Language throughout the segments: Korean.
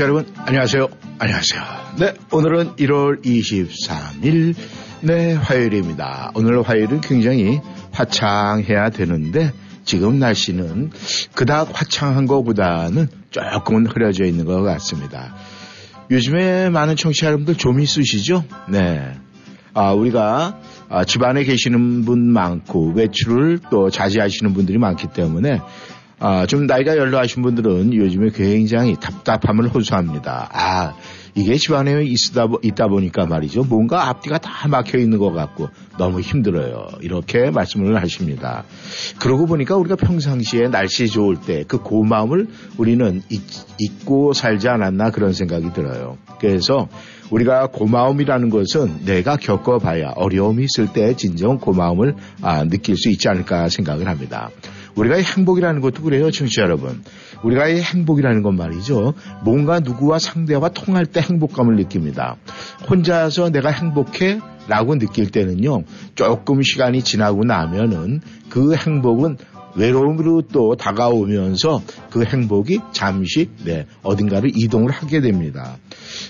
청취자 여러분, 안녕하세요. 안녕하세요. 네, 오늘은 1월 23일, 네, 화요일입니다. 오늘 화요일은 굉장히 화창해야 되는데, 지금 날씨는 그닥 화창한 것보다는 조금은 흐려져 있는 것 같습니다. 요즘에 많은 청취자 여러분들 좀 있으시죠? 네. 아, 우리가 아, 집안에 계시는 분 많고 외출을 또 자제하시는 분들이 많기 때문에 아, 좀 나이가 연로하신 분들은 요즘에 굉장히 답답함을 호소합니다. 아, 이게 집안에 있다, 있다 보니까 말이죠. 뭔가 앞뒤가 다 막혀 있는 것 같고 너무 힘들어요. 이렇게 말씀을 하십니다. 그러고 보니까 우리가 평상시에 날씨 좋을 때 그 고마움을 우리는 잊, 잊고 살지 않았나 그런 생각이 들어요. 그래서 우리가 고마움이라는 것은 내가 겪어봐야 어려움이 있을 때 진정 고마움을 아, 느낄 수 있지 않을까 생각을 합니다. 우리가 이 행복이라는 것도 그래요, 청취자 여러분. 우리가 이 행복이라는 건 말이죠. 뭔가 누구와 상대와 통할 때 행복감을 느낍니다. 혼자서 내가 행복해 라고 느낄 때는요, 조금 시간이 지나고 나면은 그 행복은 외로움으로 또 다가오면서 그 행복이 잠시 네, 어딘가를 이동을 하게 됩니다.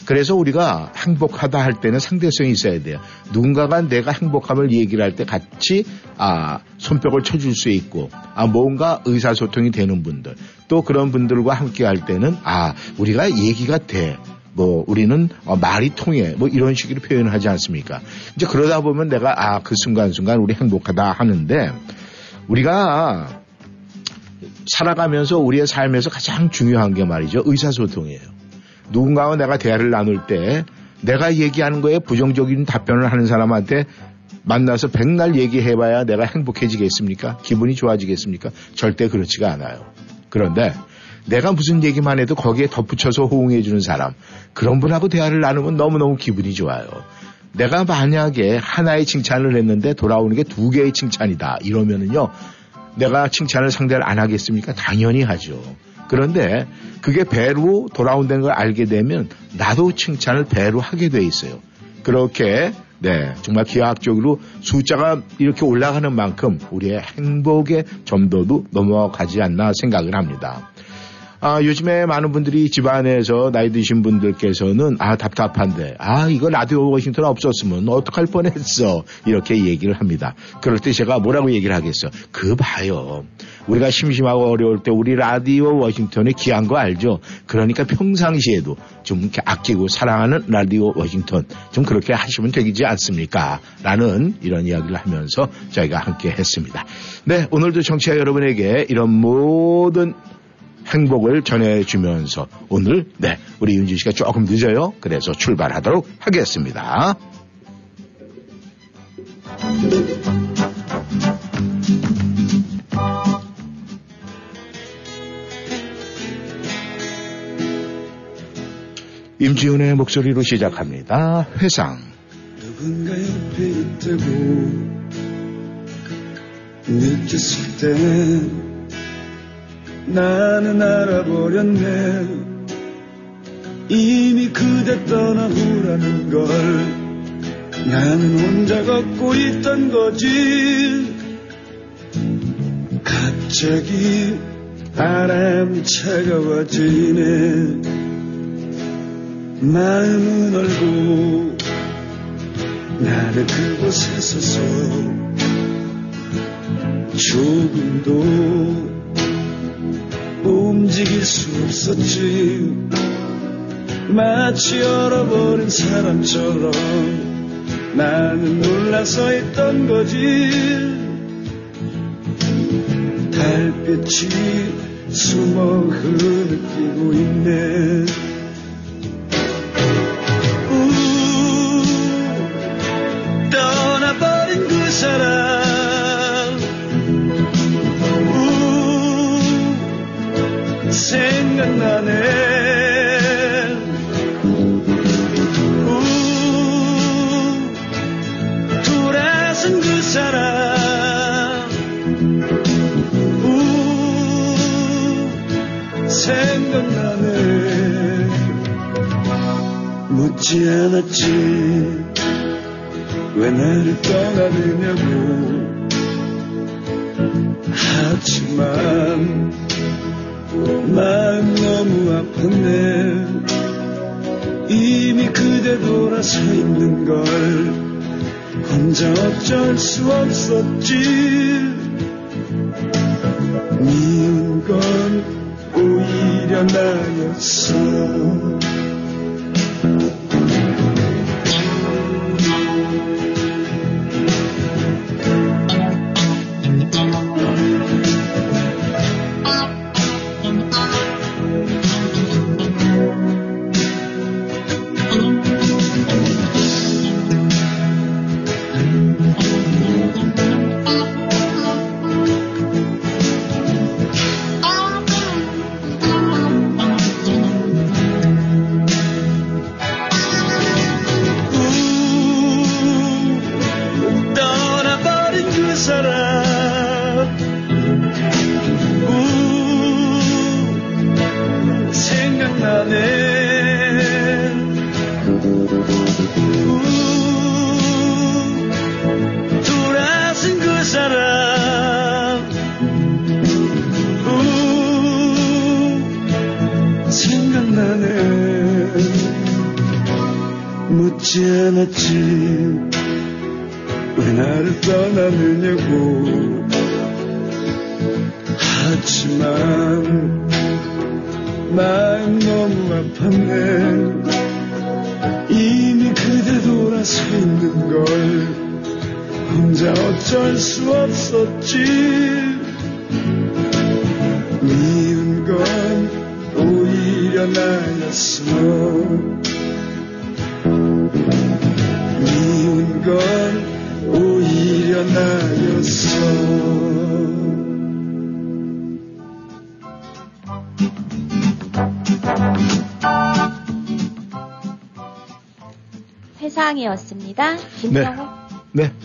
그래서 우리가 행복하다 할 때는 상대성이 있어야 돼요. 누군가가 내가 행복함을 얘기를 할 때 같이 아, 손뼉을 쳐줄 수 있고 아, 뭔가 의사소통이 되는 분들 또 그런 분들과 함께 할 때는 아 우리가 얘기가 돼. 뭐 우리는 어, 말이 통해 뭐 이런 식으로 표현을 하지 않습니까? 이제 그러다 보면 내가 아 그 순간순간 우리 행복하다 하는데 우리가 살아가면서 우리의 삶에서 가장 중요한 게 말이죠. 의사소통이에요. 누군가와 내가 대화를 나눌 때 내가 얘기하는 거에 부정적인 답변을 하는 사람한테 만나서 백날 얘기해봐야 내가 행복해지겠습니까? 기분이 좋아지겠습니까? 절대 그렇지가 않아요. 그런데 내가 무슨 얘기만 해도 거기에 덧붙여서 호응해주는 사람, 그런 분하고 대화를 나누면 너무너무 기분이 좋아요. 내가 만약에 하나의 칭찬을 했는데 돌아오는 게 두 개의 칭찬이다. 이러면은요, 내가 칭찬을 상대를 안 하겠습니까? 당연히 하죠. 그런데 그게 배로 돌아온다는 걸 알게 되면 나도 칭찬을 배로 하게 돼 있어요. 그렇게 네 정말 기하학적으로 숫자가 이렇게 올라가는 만큼 우리의 행복의 점도도 넘어가지 않나 생각을 합니다. 아, 요즘에 많은 분들이 집안에서 나이 드신 분들께서는 아, 답답한데, 아, 이거 라디오 워싱턴 없었으면 어떡할 뻔했어. 이렇게 얘기를 합니다. 그럴 때 제가 뭐라고 얘기를 하겠어. 그 봐요. 우리가 심심하고 어려울 때 우리 라디오 워싱턴이 귀한 거 알죠? 그러니까 평상시에도 좀 이렇게 아끼고 사랑하는 라디오 워싱턴 좀 그렇게 하시면 되지 않습니까? 라는 이런 이야기를 하면서 저희가 함께 했습니다. 네, 오늘도 청취자 여러분에게 이런 모든 행복을 전해주면서 오늘 네 우리 윤진 씨가 조금 늦어요. 그래서 출발하도록 하겠습니다. 임지훈의 목소리로 시작합니다. 회상. 누군가 옆에 있다고 느꼈을 때 나는 알아버렸네. 이미 그대 떠나후라는 걸 나는 혼자 걷고 있던 거지. 갑자기 바람이 차가워지네. 마음은 얼고 나는 그곳에 서서 조금도 움직일 수 없었지. 마치 얼어버린 사람처럼 나는 놀라서 있던 거지. 달빛이 숨어 흐느끼고 있네. 우, 떠나버린 그 사람 묻지 않았지? 왜 나를 떠나느냐고. 하지만 마음 너무 아팠네. 이미 그대 돌아서 있는 걸 혼자 어쩔 수 없었지. 미운 건 오히려 나였어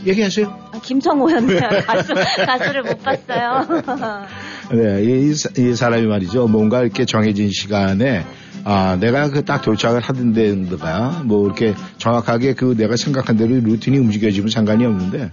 얘기하세요. 아, 김성호였네요. 가수, 가수를 못 봤어요. 네, 이, 이 사람이 말이죠. 뭔가 이렇게 정해진 시간에 아, 내가 그 딱 도착을 하던 데가 뭐 이렇게 정확하게 그 내가 생각한 대로 루틴이 움직여지면 상관이 없는데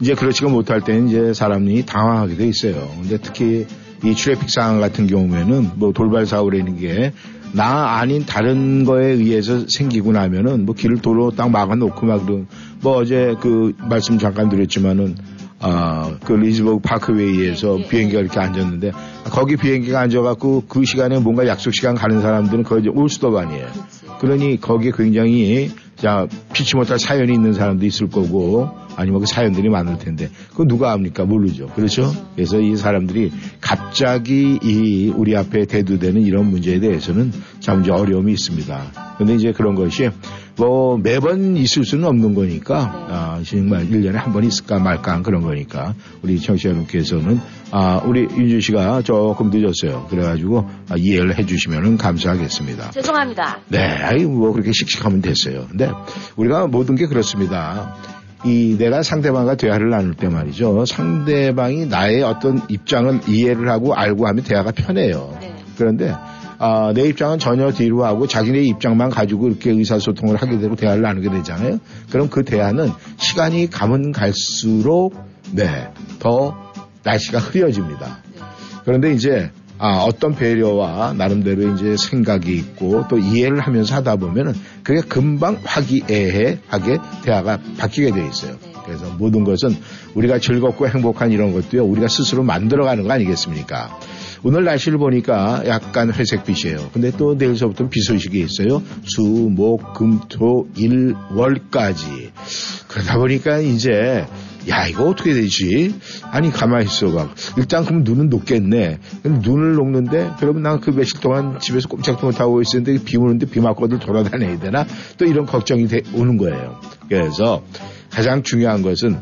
이제 그렇지가 못할 때는 이제 사람이 당황하게 돼 있어요. 근데 특히 이 트래픽 상황 같은 경우에는 뭐 돌발 사고라는 게 나 아닌 다른 거에 의해서 생기고 나면은 뭐 길을 도로 딱 막아놓고 막 그런 뭐 어제 그 말씀 잠깐 드렸지만은 아, 그 리즈버그 파크웨이에서 네, 비행기가 이렇게 앉았는데 거기 비행기가 앉아갖고 그 시간에 뭔가 약속 시간 가는 사람들은 거의 올 수도 아니에요. 그러니 거기에 굉장히 자 피치 못할 사연이 있는 사람도 있을 거고 아니면 그 사연들이 많을 텐데 그거 누가 압니까? 모르죠. 그렇죠? 그래서 이 사람들이 갑자기 이 우리 앞에 대두되는 이런 문제에 대해서는 참 이제 어려움이 있습니다. 근데 이제 그런 것이 뭐 매번 있을 수는 없는 거니까 아, 정말 1년에 한 번 있을까 말까 그런 거니까 우리 청취자 여러분께서는 아, 우리 윤준 씨가 조금 늦었어요. 그래가지고 아, 이해를 해주시면 감사하겠습니다. 죄송합니다. 네, 아이 뭐 그렇게 씩씩하면 됐어요. 근데 우리가 모든 게 그렇습니다. 이 내가 상대방과 대화를 나눌 때 말이죠. 상대방이 나의 어떤 입장은 이해를 하고 알고 하면 대화가 편해요. 네. 그런데 아, 내 입장은 전혀 뒤로 하고 자기네 입장만 가지고 이렇게 의사소통을 하게 되고 대화를 나누게 되잖아요. 그럼 그 대화는 시간이 가면 갈수록 네, 더 날씨가 흐려집니다. 그런데 이제 아, 어떤 배려와 나름대로 이제 생각이 있고 또 이해를 하면서 하다 보면은 그게 금방 화기애애하게 대화가 바뀌게 돼 있어요. 그래서 모든 것은 우리가 즐겁고 행복한 이런 것도요, 우리가 스스로 만들어가는 거 아니겠습니까? 오늘 날씨를 보니까 약간 회색빛이에요. 근데 또 내일서부터 비 소식이 있어요. 수, 목, 금, 토, 일, 월까지. 그러다 보니까 이제 야 이거 어떻게 되지? 아니 가만히 있어봐. 일단 그럼 눈은 녹겠네. 눈을 녹는데 그러면 난 그 며칠 동안 집에서 꼼짝도 못하고 있었는데 비 오는데 비 맞고도 돌아다녀야 되나? 또 이런 걱정이 돼, 오는 거예요. 그래서 가장 중요한 것은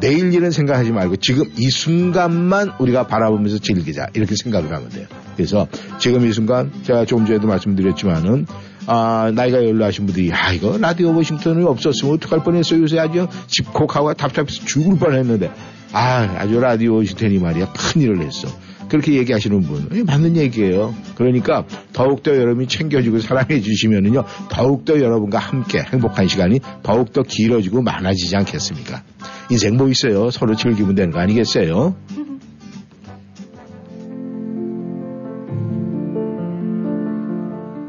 내일 일은 생각하지 말고 지금 이 순간만 우리가 바라보면서 즐기자 이렇게 생각을 하면 돼요. 그래서 지금 이 순간 제가 조금 전에도 말씀드렸지만은 아, 나이가 연로하신 분들이, 아, 이거 라디오 워싱턴이 없었으면 어떡할 뻔했어요. 요새 아주 집콕하고 답답해서 죽을 뻔 했는데, 아, 아주 라디오 워싱턴이 말이야. 큰 일을 했어. 그렇게 얘기하시는 분, 예, 맞는 얘기예요. 그러니까 더욱더 여러분이 챙겨주고 사랑해 주시면은요, 더욱더 여러분과 함께 행복한 시간이 더욱더 길어지고 많아지지 않겠습니까? 인생 뭐 있어요? 서로 즐기면 되는 거 아니겠어요?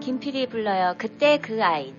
김필이 불러요. 그때 그 아이.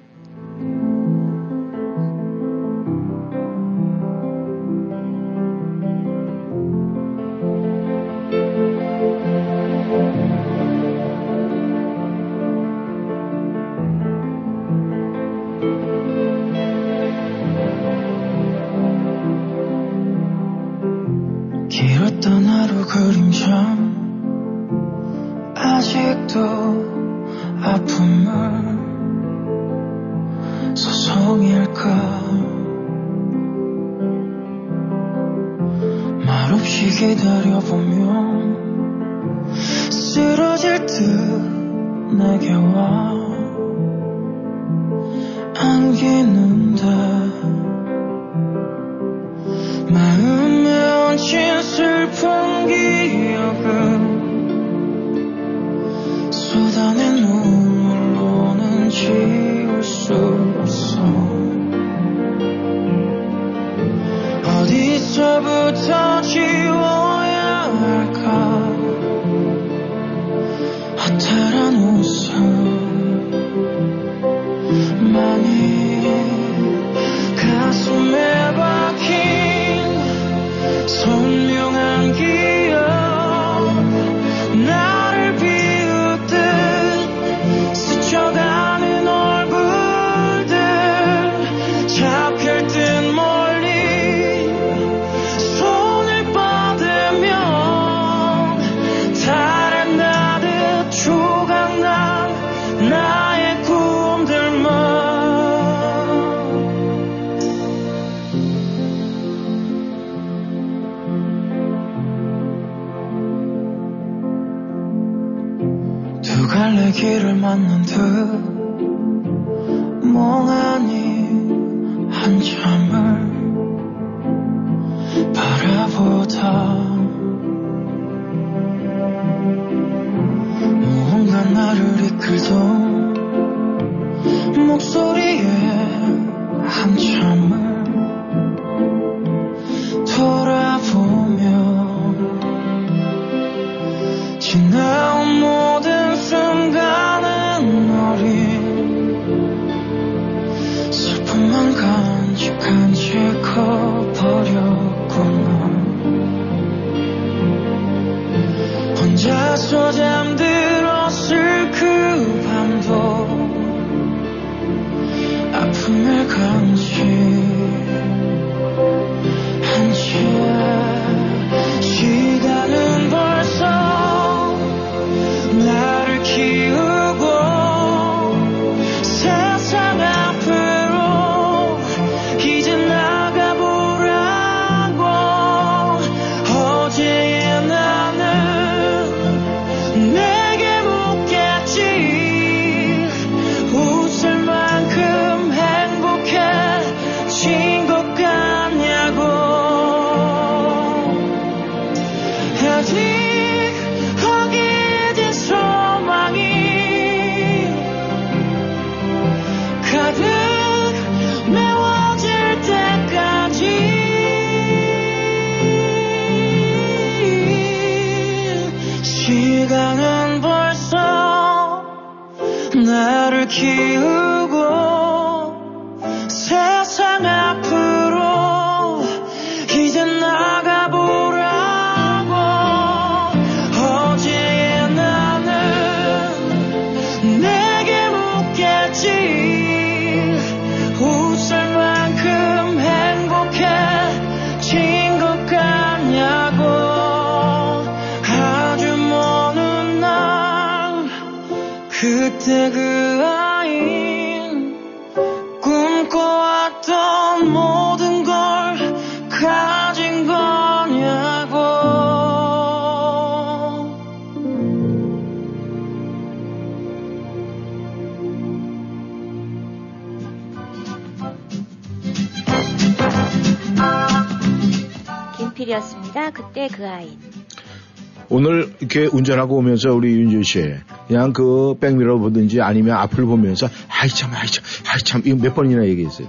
이렇게 운전하고 오면서 우리 윤주 씨 그냥 그 백미러 보든지 아니면 앞을 보면서 아이 참 아이 참 아이 참 이거 몇 번이나 얘기했어요.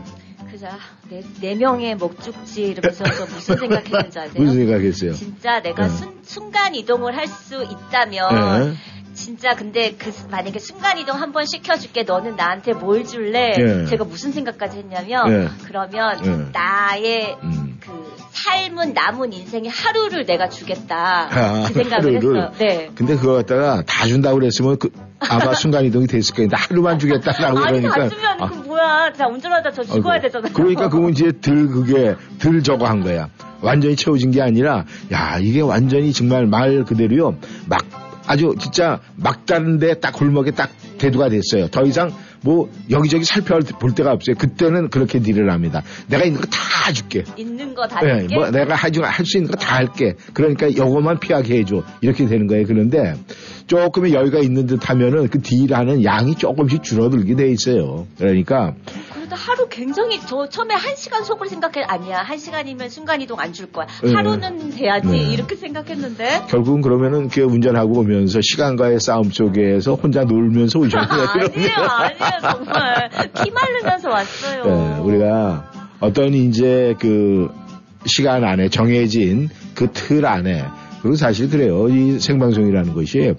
그죠? 네, 네 명의 목적지 이러면서 저 무슨 생각했는지 아세요? 무슨 생각했어요? 진짜 내가 네. 순, 순간 이동을 할 수 있다면 네. 진짜 근데 그 만약에 순간 이동 한 번 시켜줄게 너는 나한테 뭘 줄래? 예. 제가 무슨 생각까지 했냐면 예. 그러면 예. 나의 음. 그 삶은 남은 인생의 하루를 내가 주겠다 아, 그 생각을 하루를. 했어요. 네. 근데 그거 갖다가 다 준다고 그랬으면 그 아마 순간 이동이 됐을 거예요. 하루만 주겠다라고 아니 그러니까 다 주면 아, 그 뭐야? 자 운전하다 저 죽어야 아이고. 되잖아요. 그러니까 그 문제에 들 그게 들 저거 한 거야. 완전히 채워진 게 아니라 야 이게 완전히 정말 말 그대로요. 막 아주 진짜 막다른데 딱 골목에 딱 대두가 됐어요. 더 이상 뭐 여기저기 살펴볼 데가 없어요. 그때는 그렇게 딜을 합니다. 내가 있는 거 다 줄게. 있는 거다 예, 줄게. 뭐 내가 할 수 있는 거 다 할게. 그러니까 요것만 피하게 해줘. 이렇게 되는 거예요. 그런데 조금의 여유가 있는 듯 하면은 그 딜하는 양이 조금씩 줄어들게 돼 있어요. 그러니까 그래도 하루 굉장히 저 처음에 한 시간 속을 생각해 아니야 한 시간이면 순간 이동 안 줄 거야 네. 하루는 돼야지 네. 이렇게 생각했는데 결국은 그러면은 그 운전하고 오면서 시간과의 싸움 속에서 혼자 놀면서 오셨네요. 아니에요 아니에요 정말 피 마르면서 왔어요. 네, 우리가 어떤 이제 그 시간 안에 정해진 그 틀 안에 그리고 사실 그래요. 이 생방송이라는 것이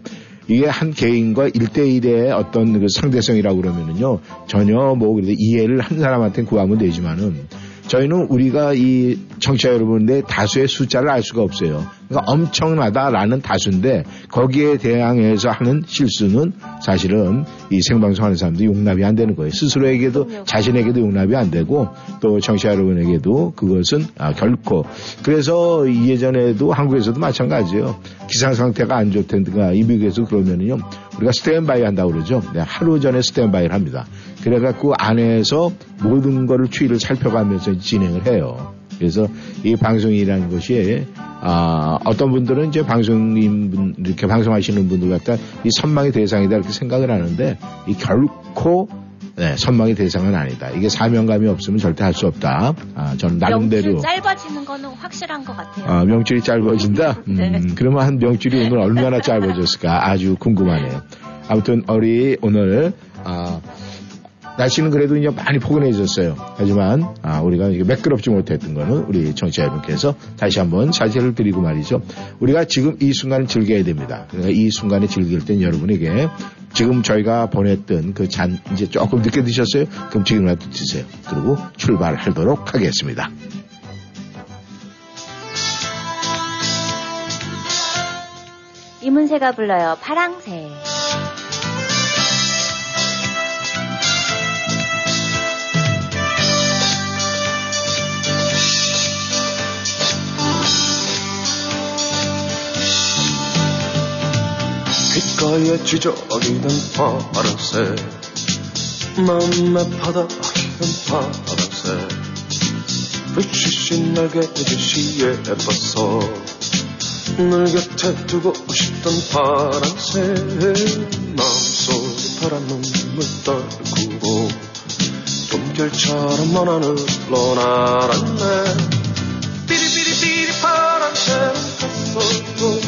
이게 한 개인과 일대일의 어떤 그 상대성이라고 그러면은요 전혀 뭐 그래도 이해를 한 사람한테 구하면 되지만은 저희는 우리가 이 청취자 여러분의 다수의 숫자를 알 수가 없어요. 그러니까 엄청나다라는 다수인데 거기에 대항해서 하는 실수는 사실은 이 생방송 하는 사람도 용납이 안 되는 거예요. 스스로에게도. 자신에게도 용납이 안 되고 또 청취자 여러분에게도 그것은 아, 결코 그래서 예전에도 한국에서도 마찬가지예요. 기상 상태가 안 좋다든가 이 미국에서 그러면은요 우리가 스탠바이 한다고 그러죠. 네, 하루 전에 스탠바이를 합니다. 그래갖고 안에서 모든 거를 추이를 살펴가면서 진행을 해요. 그래서 이 방송이라는 것이 아, 어떤 분들은 이제 방송인 분 이렇게 방송하시는 분들 갖다 이 선망의 대상이다 이렇게 생각을 하는데 이 결코 네, 선망의 대상은 아니다. 이게 사명감이 없으면 절대 할 수 없다. 아, 저는 나름대로 명줄 짧아지는 거는 확실한 것 같아요. 아, 명줄이 짧아진다? 음, 네. 그러면 한 명줄이 오늘 얼마나 짧아졌을까 아주 궁금하네요. 아무튼 우리 오늘 아, 날씨는 그래도 이제 많이 포근해졌어요. 하지만 아, 우리가 매끄럽지 못했던 거는 우리 청취자 여러분께서 다시 한번 사죄를 드리고 말이죠. 우리가 지금 이 순간을 즐겨야 됩니다. 그러니까 이 순간에 즐길 땐 여러분에게 지금 저희가 보냈던 그 잔 이제 조금 늦게 드셨어요? 그럼 지금이라도 드세요. 그리고 출발하도록 하겠습니다. 이문세가 불러요. 파랑새. 귓가에 지저귀는 파란새. 맘에 바닥이는 파란새. 불시신 날개 지시에 봤어. 널 곁에 두고 싶던 파란새. 마음속에 파란 눈물 떨구고 꿈결처럼 먼 하늘로 날았네. 삐리삐리삐리 파란새는 갔어도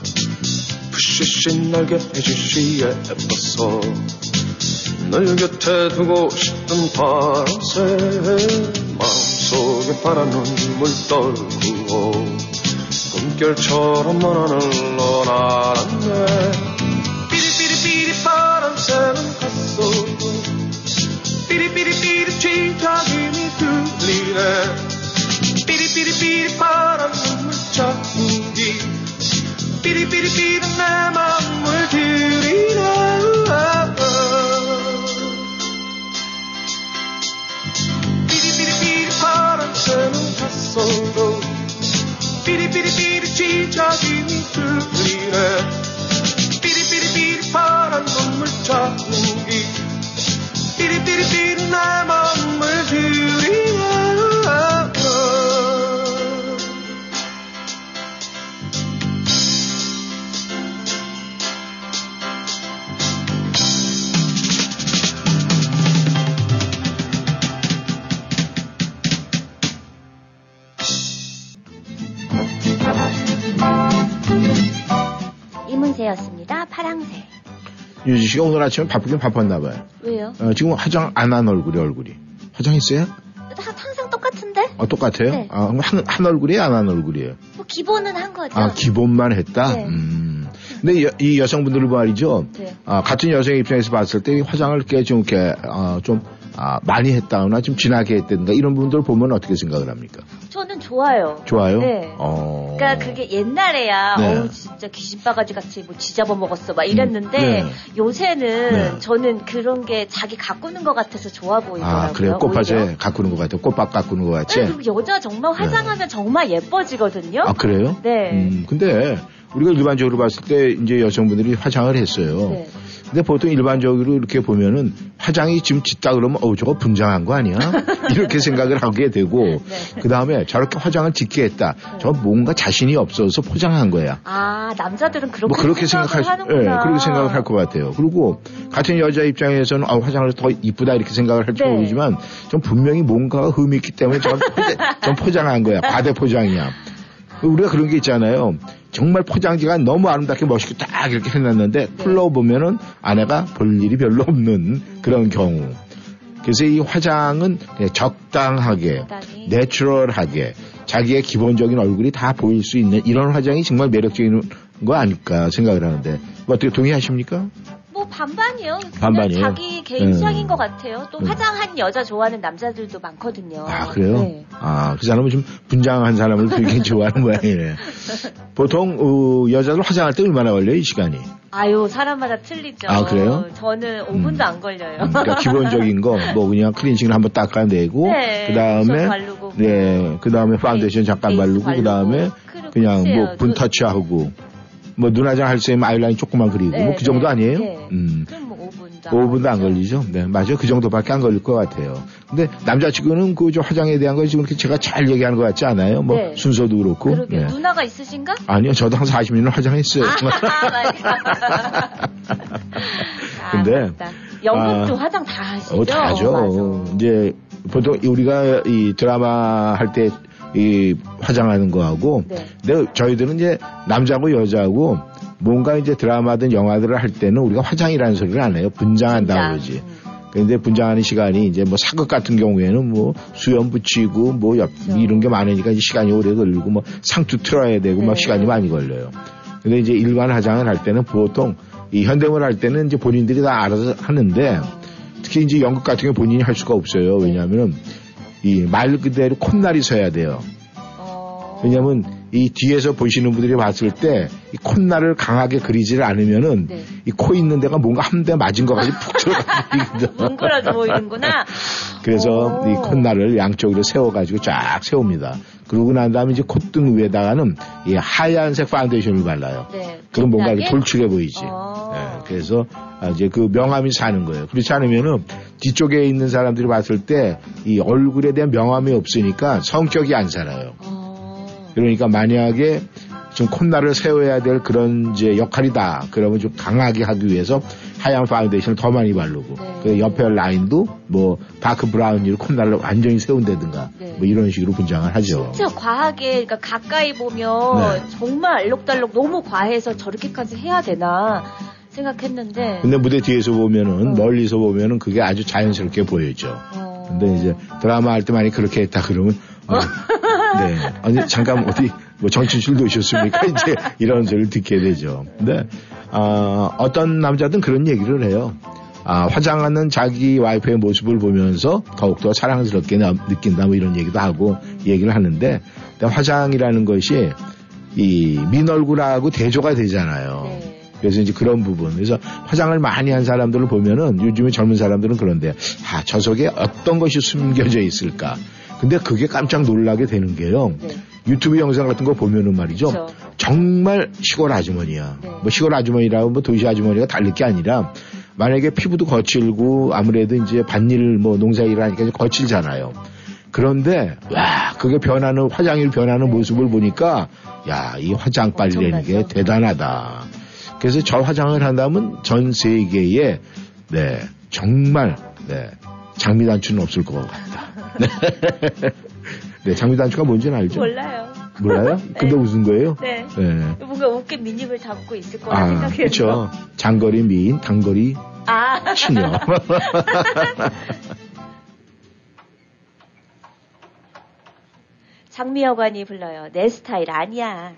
주신 날게 해주시에 애써서 너에게 두고 싶은 바람새 마음속에 파란 눈물 떨구고 꿈결처럼 먼 하늘 날았네 삐리삐리삐리 바람새는 갔어 삐리삐리삐리 취작임이 들리네 삐리삐리삐리 바람 눈물 잡고 씨가 오늘 아침에 바쁘긴 바빴나 봐요. 왜요? 어, 지금 화장 안 한 얼굴이 얼굴이. 화장했어요? 하- 항상 똑같은데? 어, 똑같아요? 네. 아, 한, 한 얼굴이에요? 안 한 얼굴이에요? 뭐 기본은 한 거죠. 아, 기본만 했다? 네. 음. 근데 여- 이 여성분들 말이죠. 네. 아, 같은 여성 입장에서 봤을 때이 화장을 이렇게 좀 이렇게, 어, 좀, 아, 많이 했다거나 좀 진하게 했다든가 이런 분들 보면 어떻게 생각을 합니까? 좋아요. 좋아요? 네. 어. 그러니까 그게 옛날에야 네. 어우 진짜 귀신 바가지 같이 뭐 쥐잡아 먹었어 막 이랬는데 네. 요새는 네. 저는 그런 게 자기 가꾸는 것 같아서 좋아 보이더라고요. 아, 그래요? 오히려. 꽃밭에 가꾸는 것 같아요. 꽃밭 가꾸는 것 같이? 네, 여자 정말 화장하면 정말 예뻐지거든요. 아, 그래요? 네. 음, 근데 우리가 일반적으로 봤을 때 이제 여성분들이 화장을 했어요. 네. 근데 보통 일반적으로 이렇게 보면은 화장이 지금 짙다 그러면 어우 저거 분장한 거 아니야? 이렇게 생각을 하게 되고 네. 그 다음에 저렇게 화장을 짙게 했다. 저 뭔가 자신이 없어서 포장한 거야. 아 남자들은 그렇게, 뭐 그렇게 생각할 하는구나. 예, 그렇게 생각을 할 것 같아요. 그리고 같은 여자 입장에서는 아, 화장을 더 이쁘다 이렇게 생각을 할지 네. 모르지만 좀 분명히 뭔가가 흠이 있기 때문에 전, 포장, 전 포장한 거야. 과대 포장이야. 우리가 그런 게 있잖아요. 정말 포장지가 너무 아름답게 멋있게 딱 이렇게 해놨는데 풀러보면은 아내가 볼 일이 별로 없는 그런 경우. 그래서 이 화장은 그냥 적당하게. 내추럴하게 자기의 기본적인 얼굴이 다 보일 수 있는 이런 화장이 정말 매력적인 거 아닐까 생각을 하는데 뭐 어떻게 동의하십니까? 뭐 반반이요. 그냥 반반이에요? 자기 개인 음. 취향인 것 같아요. 또 음. 화장한 여자 좋아하는 남자들도 많거든요. 아 그래요? 네. 아그 사람은 좀 분장한 사람을 되게 좋아하는 모양이네. 보통 어, 여자들 화장할 때 얼마나 걸려요 이 시간이? 아유 사람마다 틀리죠. 아, 그래요? 저는 5분도 음. 안 걸려요. 음, 그러니까 기본적인 거 뭐 그냥 클렌징을 한번 닦아내고 네, 그 다음에 쿠션 바르고 네, 그 다음에 파운데이션 잠깐 바르고 그 다음에 바르고. 그리고 그냥 뭐분 눈- 터치하고 뭐 눈화장 할때 아이라인 조금만 그리고 네, 뭐그 정도 네, 아니에요? 네. 음. 뭐 5분도 5분도 안 걸리죠? 네, 맞아요. 그 정도밖에 안 걸릴 것 같아요. 근데 남자친구는 그저 화장에 대한 거 지금 이렇게 제가 잘 얘기하는 것 같지 않아요? 뭐 네. 순서도 그렇고. 그러게 네. 누나가 있으신가? 아니요, 저도 한 40년을 화장했어요. 아, 근데, 맞다. 영국도 아, 화장 다 하시죠? 어, 다 하죠. 어. 이제 보통 우리가 이 드라마 할때 이 화장하는 거하고 네. 근데 저희들은 이제 남자고 여자고 뭔가 이제 드라마든 영화들을 할 때는 우리가 화장이라는 소리를 안 해요. 분장한다 진짜. 그러지. 음. 근데 분장하는 시간이 이제 뭐 사극 같은 경우에는 뭐 수염 붙이고 뭐 옆- 그렇죠. 이런 게 많으니까 이제 시간이 오래 걸리고 뭐 상투 틀어야 되고 막 네. 시간이 많이 걸려요. 근데 이제 일반 화장을 할 때는 보통 이 현대물 할 때는 이제 본인들이 다 알아서 하는데 특히 이제 연극 같은 경우 본인이 할 수가 없어요. 왜냐하면 이 말 그대로 콧날이 서야 돼요. 어, 왜냐하면 이 뒤에서 보시는 분들이 봤을 때 이 콧날을 강하게 그리지를 않으면은 네. 이코 있는 데가 뭔가 한 대 맞은 것 같이 푹 들어가거든요. 뭉그러져 보이는구나. 그래서 오. 이 콧날을 양쪽으로 세워가지고 쫙 세웁니다. 그러고 난 다음에 이제 콧등 위에다가는 이 하얀색 파운데이션을 발라요. 네. 그럼 뭔가? 돌출해 보이지. 어. 예, 그래서 아, 이제 그 명암이 사는 거예요. 그렇지 않으면은 뒤쪽에 있는 사람들이 봤을 때 이 얼굴에 대한 명암이 없으니까 성격이 안 살아요. 어. 그러니까 만약에 좀 콧날을 세워야 될 그런 이제 역할이다. 그러면 좀 강하게 하기 위해서 하얀 파운데이션을 더 많이 바르고 네. 그 옆에 라인도 뭐 dark brown으로 콧날을 완전히 세운다든가 네. 뭐 이런 식으로 분장을 하죠. 진짜 과하게, 그러니까 가까이 보면 네. 정말 알록달록 너무 과해서 저렇게까지 해야 되나 생각했는데. 근데 무대 뒤에서 보면은 어. 멀리서 보면은 그게 아주 자연스럽게 보이죠. 어. 근데 이제 드라마 할 때 많이 그렇게 했다 그러면 어, 네 아니 잠깐 어디 뭐 정치실도 오셨습니까 이제 이런 소리를 듣게 되죠. 근데 아, 어떤 남자든 그런 얘기를 해요. 아, 화장하는 자기 와이프의 모습을 보면서 더욱더 사랑스럽게 나- 느낀다 뭐 이런 얘기도 하고 얘기를 하는데 화장이라는 것이 이 민 얼굴하고 대조가 되잖아요. 네. 그래서 이제 그런 부분. 그래서 화장을 많이 한 사람들을 보면은 요즘에 젊은 사람들은 그런데 아, 저 속에 어떤 것이 숨겨져 있을까. 근데 그게 깜짝 놀라게 되는 게요. 네. 유튜브 영상 같은 거 보면은 말이죠. 그렇죠. 정말 시골 아주머니야. 네. 뭐 시골 아주머니라고 뭐 도시 아주머니가 다를 게 아니라 만약에 피부도 거칠고 아무래도 이제 밭일 뭐 농사일을 하니까 거칠잖아요. 그런데 와 그게 변하는 화장이 변하는 모습을 보니까 야 이 화장빨이라는 게 엄청나죠. 대단하다. 그래서 저 화장을 한다면 전 세계에 네 정말 네 장미단추는 없을 것 같다. 네, 네 장미단추가 뭔지는 알죠? 몰라요. 몰라요? 근데 웃은 거예요? 네. 네. 뭔가 웃긴 미님을 담고 있을 거라 아, 생각해서. 그렇죠. 장거리 미인, 단거리 아, 치녀. 장미여관이 불러요. 내 스타일 아니야.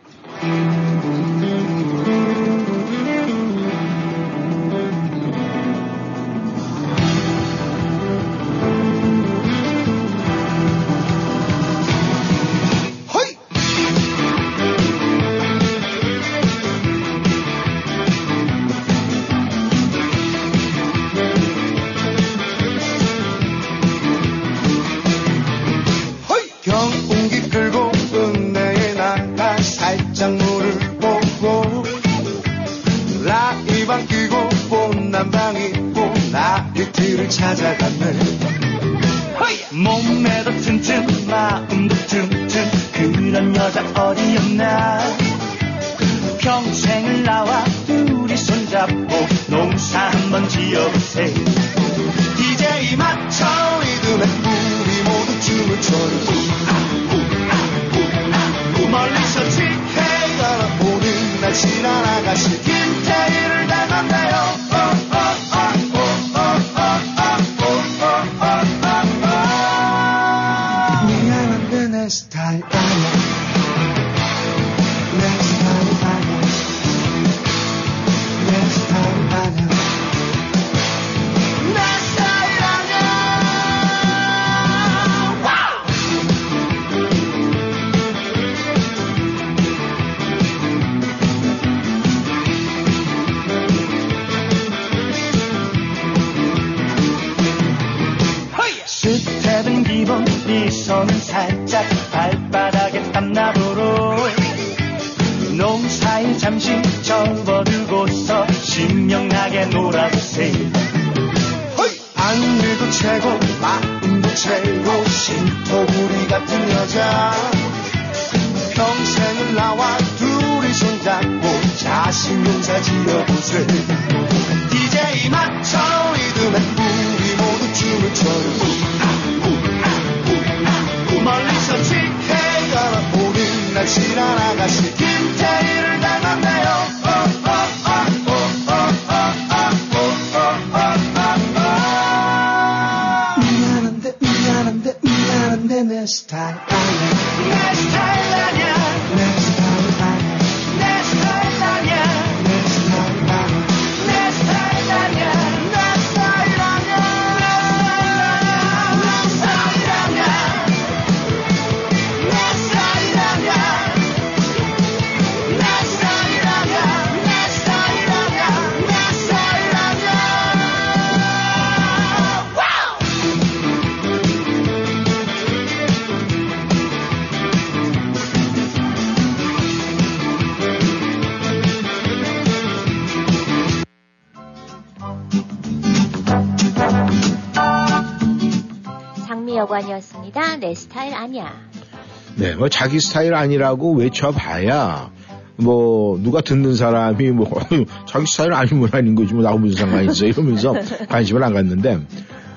자기 스타일 아니라고 외쳐봐야 뭐 누가 듣는 사람이 뭐 자기 스타일 아니면 아닌 거지 뭐 나하고 무슨 상관이 있어 이러면서 관심을 안 갖는데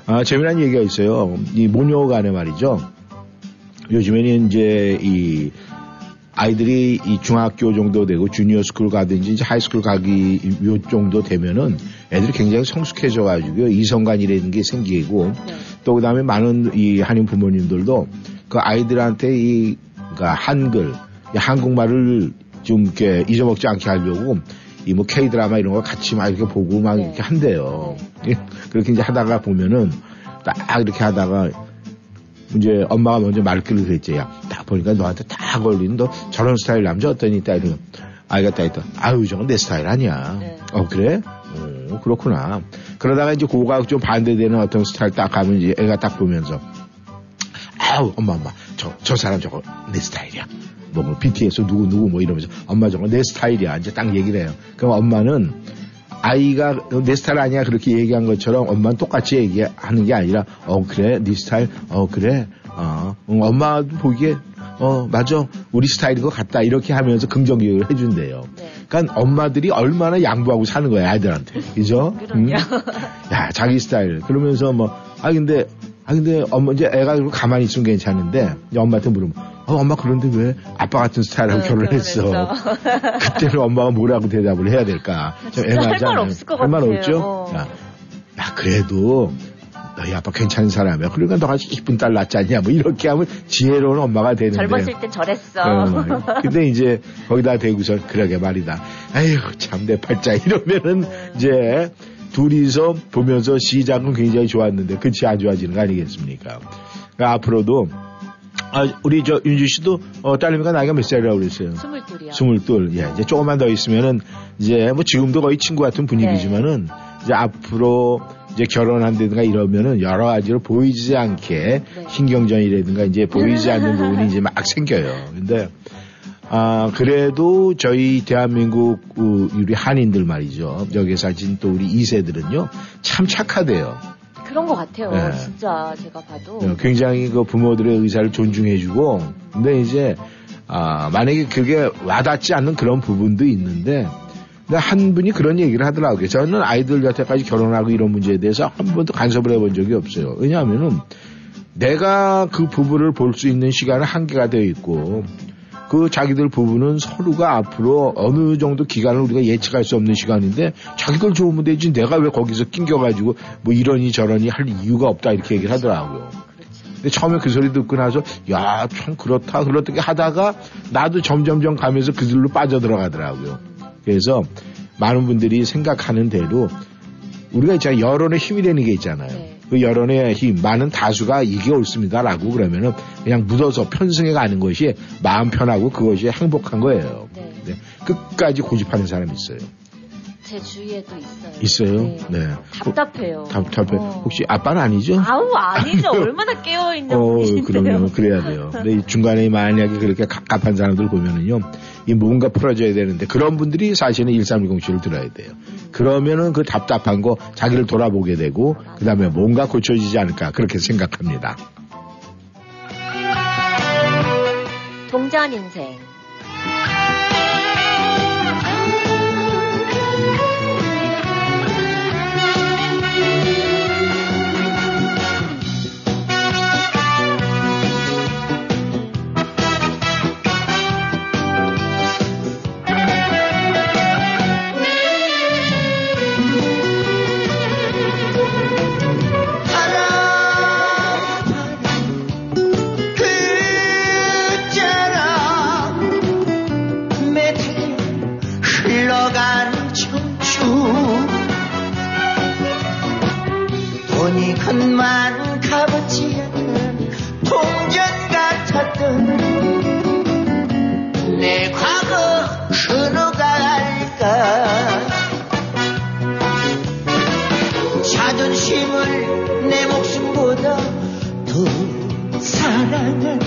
아, 재미난 얘기가 있어요. 이 모녀간에 말이죠. 요즘에는 이제 이 아이들이 이 중학교 정도 되고 junior school 가든지 이제 high school 가기 요 정도 되면은 애들이 굉장히 성숙해져 가지고요. 이성관이라는 게 생기고 또 그다음에 많은 이 한인 부모님들도 그 아이들한테 이 그러니까 한글, 이 한국말을 좀 이렇게 잊어먹지 않게 하려고 이 뭐 K 드라마 이런 거 같이 막 이렇게 보고 막 네. 이렇게 한대요. 예, 그렇게 이제 하다가 보면은 딱 이렇게 하다가 이제 엄마가 먼저 말귀를 그랬지. 야, 딱 보니까 너한테 다 걸린 너 저런 스타일 남자 어떠니? 딱 이러면 아이가 딱 있다. 아유, 저건 내 스타일 아니야. 네. 어, 그래? 어, 그렇구나. 그러다가 이제 그거가 좀 반대되는 어떤 스타일 딱 가면 이제 애가 딱 보면서 아우, 엄마, 엄마. 저, 저 사람 저거 내 스타일이야. 뭐, 뭐, BTS 누구, 누구 뭐 이러면서 엄마 저거 내 스타일이야. 이제 딱 얘기를 해요. 그럼 엄마는 아이가 내 스타일 아니야 그렇게 얘기한 것처럼 엄마는 똑같이 얘기하는 게 아니라 어 그래 네 스타일 어 그래 어 응, 엄마도 보기에 어 맞아 우리 스타일인 것 같다 이렇게 하면서 긍정 교육을 해준대요. 네. 그러니까 엄마들이 얼마나 양보하고 사는 거야 아이들한테 그죠? 그럼요. 야 자기 스타일 그러면서 뭐 아 근데 아 근데 엄마 이제 애가 가만히 있으면 괜찮은데 이제 엄마한테 물으면 어, 엄마 그런데 왜 아빠 같은 스타일하고 어, 결혼했어? 그때는 엄마가 뭐라고 대답을 해야 될까? 좀 애매하잖아요. 말 없을 것 할말. 없죠? 어. 야, 야, 그래도 너희 아빠 괜찮은 사람이야. 그러니까 너가 이쁜 딸 낳지 않냐? 뭐 이렇게 하면 지혜로운 엄마가 되는데. 젊었을 땐 저랬어. 어, 근데 이제 거기다 대고서 그러게 말이다. 아휴 참 내 팔자 이러면은 네. 이제 둘이서 보면서 시작은 굉장히 좋았는데 끝이 안 좋아지는 거 아니겠습니까? 그러니까 앞으로도 아, 우리 저 윤주 씨도 어, 딸내미가 나이가 몇 살이라고 그랬어요? 스물둘이요. 스물둘. 예, 이제 조금만 더 있으면은 이제 뭐 지금도 거의 친구 같은 분위기지만은 네. 이제 앞으로 이제 결혼한다든가 이러면은 여러 가지로 보이지 않게 네. 신경전이라든가 이제 보이지 않는 부분이 이제 막 생겨요. 근데 아 그래도 저희 대한민국 우- 우리 한인들 말이죠. 여기 사진 또 우리 2세들은요 참 착하대요. 그런 것 같아요. 네. 진짜 제가 봐도. 어, 굉장히 그 부모들의 의사를 존중해주고, 근데 이제, 아, 만약에 그게 와닿지 않는 그런 부분도 있는데, 근데 한 분이 그런 얘기를 하더라고요. 저는 아이들 여태까지 결혼하고 이런 문제에 대해서 한 번도 간섭을 해본 적이 없어요. 왜냐하면은 내가 그 부부를 볼 수 있는 시간은 한계가 되어 있고, 그 자기들 부부는 서로가 앞으로 어느 정도 기간을 우리가 예측할 수 없는 시간인데 자기들 좋으면 되지 내가 왜 거기서 낑겨가지고 뭐 이러니 저러니 할 이유가 없다 이렇게 얘기를 하더라고요. 근데 처음에 그 소리 듣고 나서 야 참 그렇다 그렇게 하다가 나도 점점점 가면서 그 길로 빠져들어가더라고요. 그래서 많은 분들이 생각하는 대로 우리가 있잖아요 여론의 힘이 되는 게 있잖아요. 네. 그 여론의 힘 많은 다수가 이게 옳습니다라고 그러면은 그냥 묻어서 편승해 가는 것이 마음 편하고 그것이 행복한 거예요. 네. 네. 끝까지 고집하는 사람이 있어요. 제 주위에도 있어요. 있어요? 네. 네. 답답해요. 답답해. 어. 혹시 아빠는 아니죠? 아우 아니죠. 얼마나 깨어 있는 어, 분이신데요. 그러면 그래야 돼요. 근데 이 중간에 만약에 그렇게 갑갑한 사람들 보면은요, 이 뭔가 풀어줘야 되는데 그런 분들이 사실은 1310씨를 들어야 돼요. 그러면은 그 답답한 거 자기를 돌아보게 되고 그 다음에 뭔가 고쳐지지 않을까 그렇게 생각합니다. 동전 인생. 흘러간 청춘 돈이 큰만 값어치 않은 동전 같았던 내 과거 흘러갈까. 자존심을 내 목숨보다 더 사랑한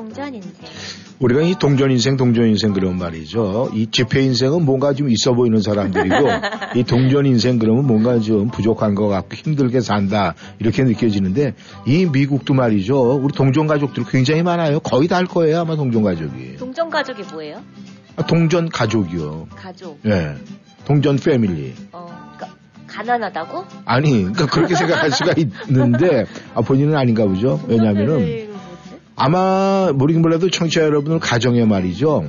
동전 인생. 우리가 이 동전 인생, 동전 인생 그런 말이죠. 이 집회 인생은 뭔가 좀 있어 보이는 사람들이고 이 동전 인생 그러면 뭔가 좀 부족한 것 같고 힘들게 산다 이렇게 느껴지는데 이 미국도 말이죠. 우리 동전 가족들 굉장히 많아요. 거의 다 할 거예요 아마 동전 가족이. 동전 가족이 뭐예요? 아, 동전 가족이요. 가족. 예. 동전 패밀리. 어, 그러니까 가난하다고? 아니, 그러니까 그렇게 생각할 수가 있는데 아, 본인은 아닌가 보죠. 왜냐하면은? 아마 모르긴 몰라도 청취자 여러분들 가정에 말이죠.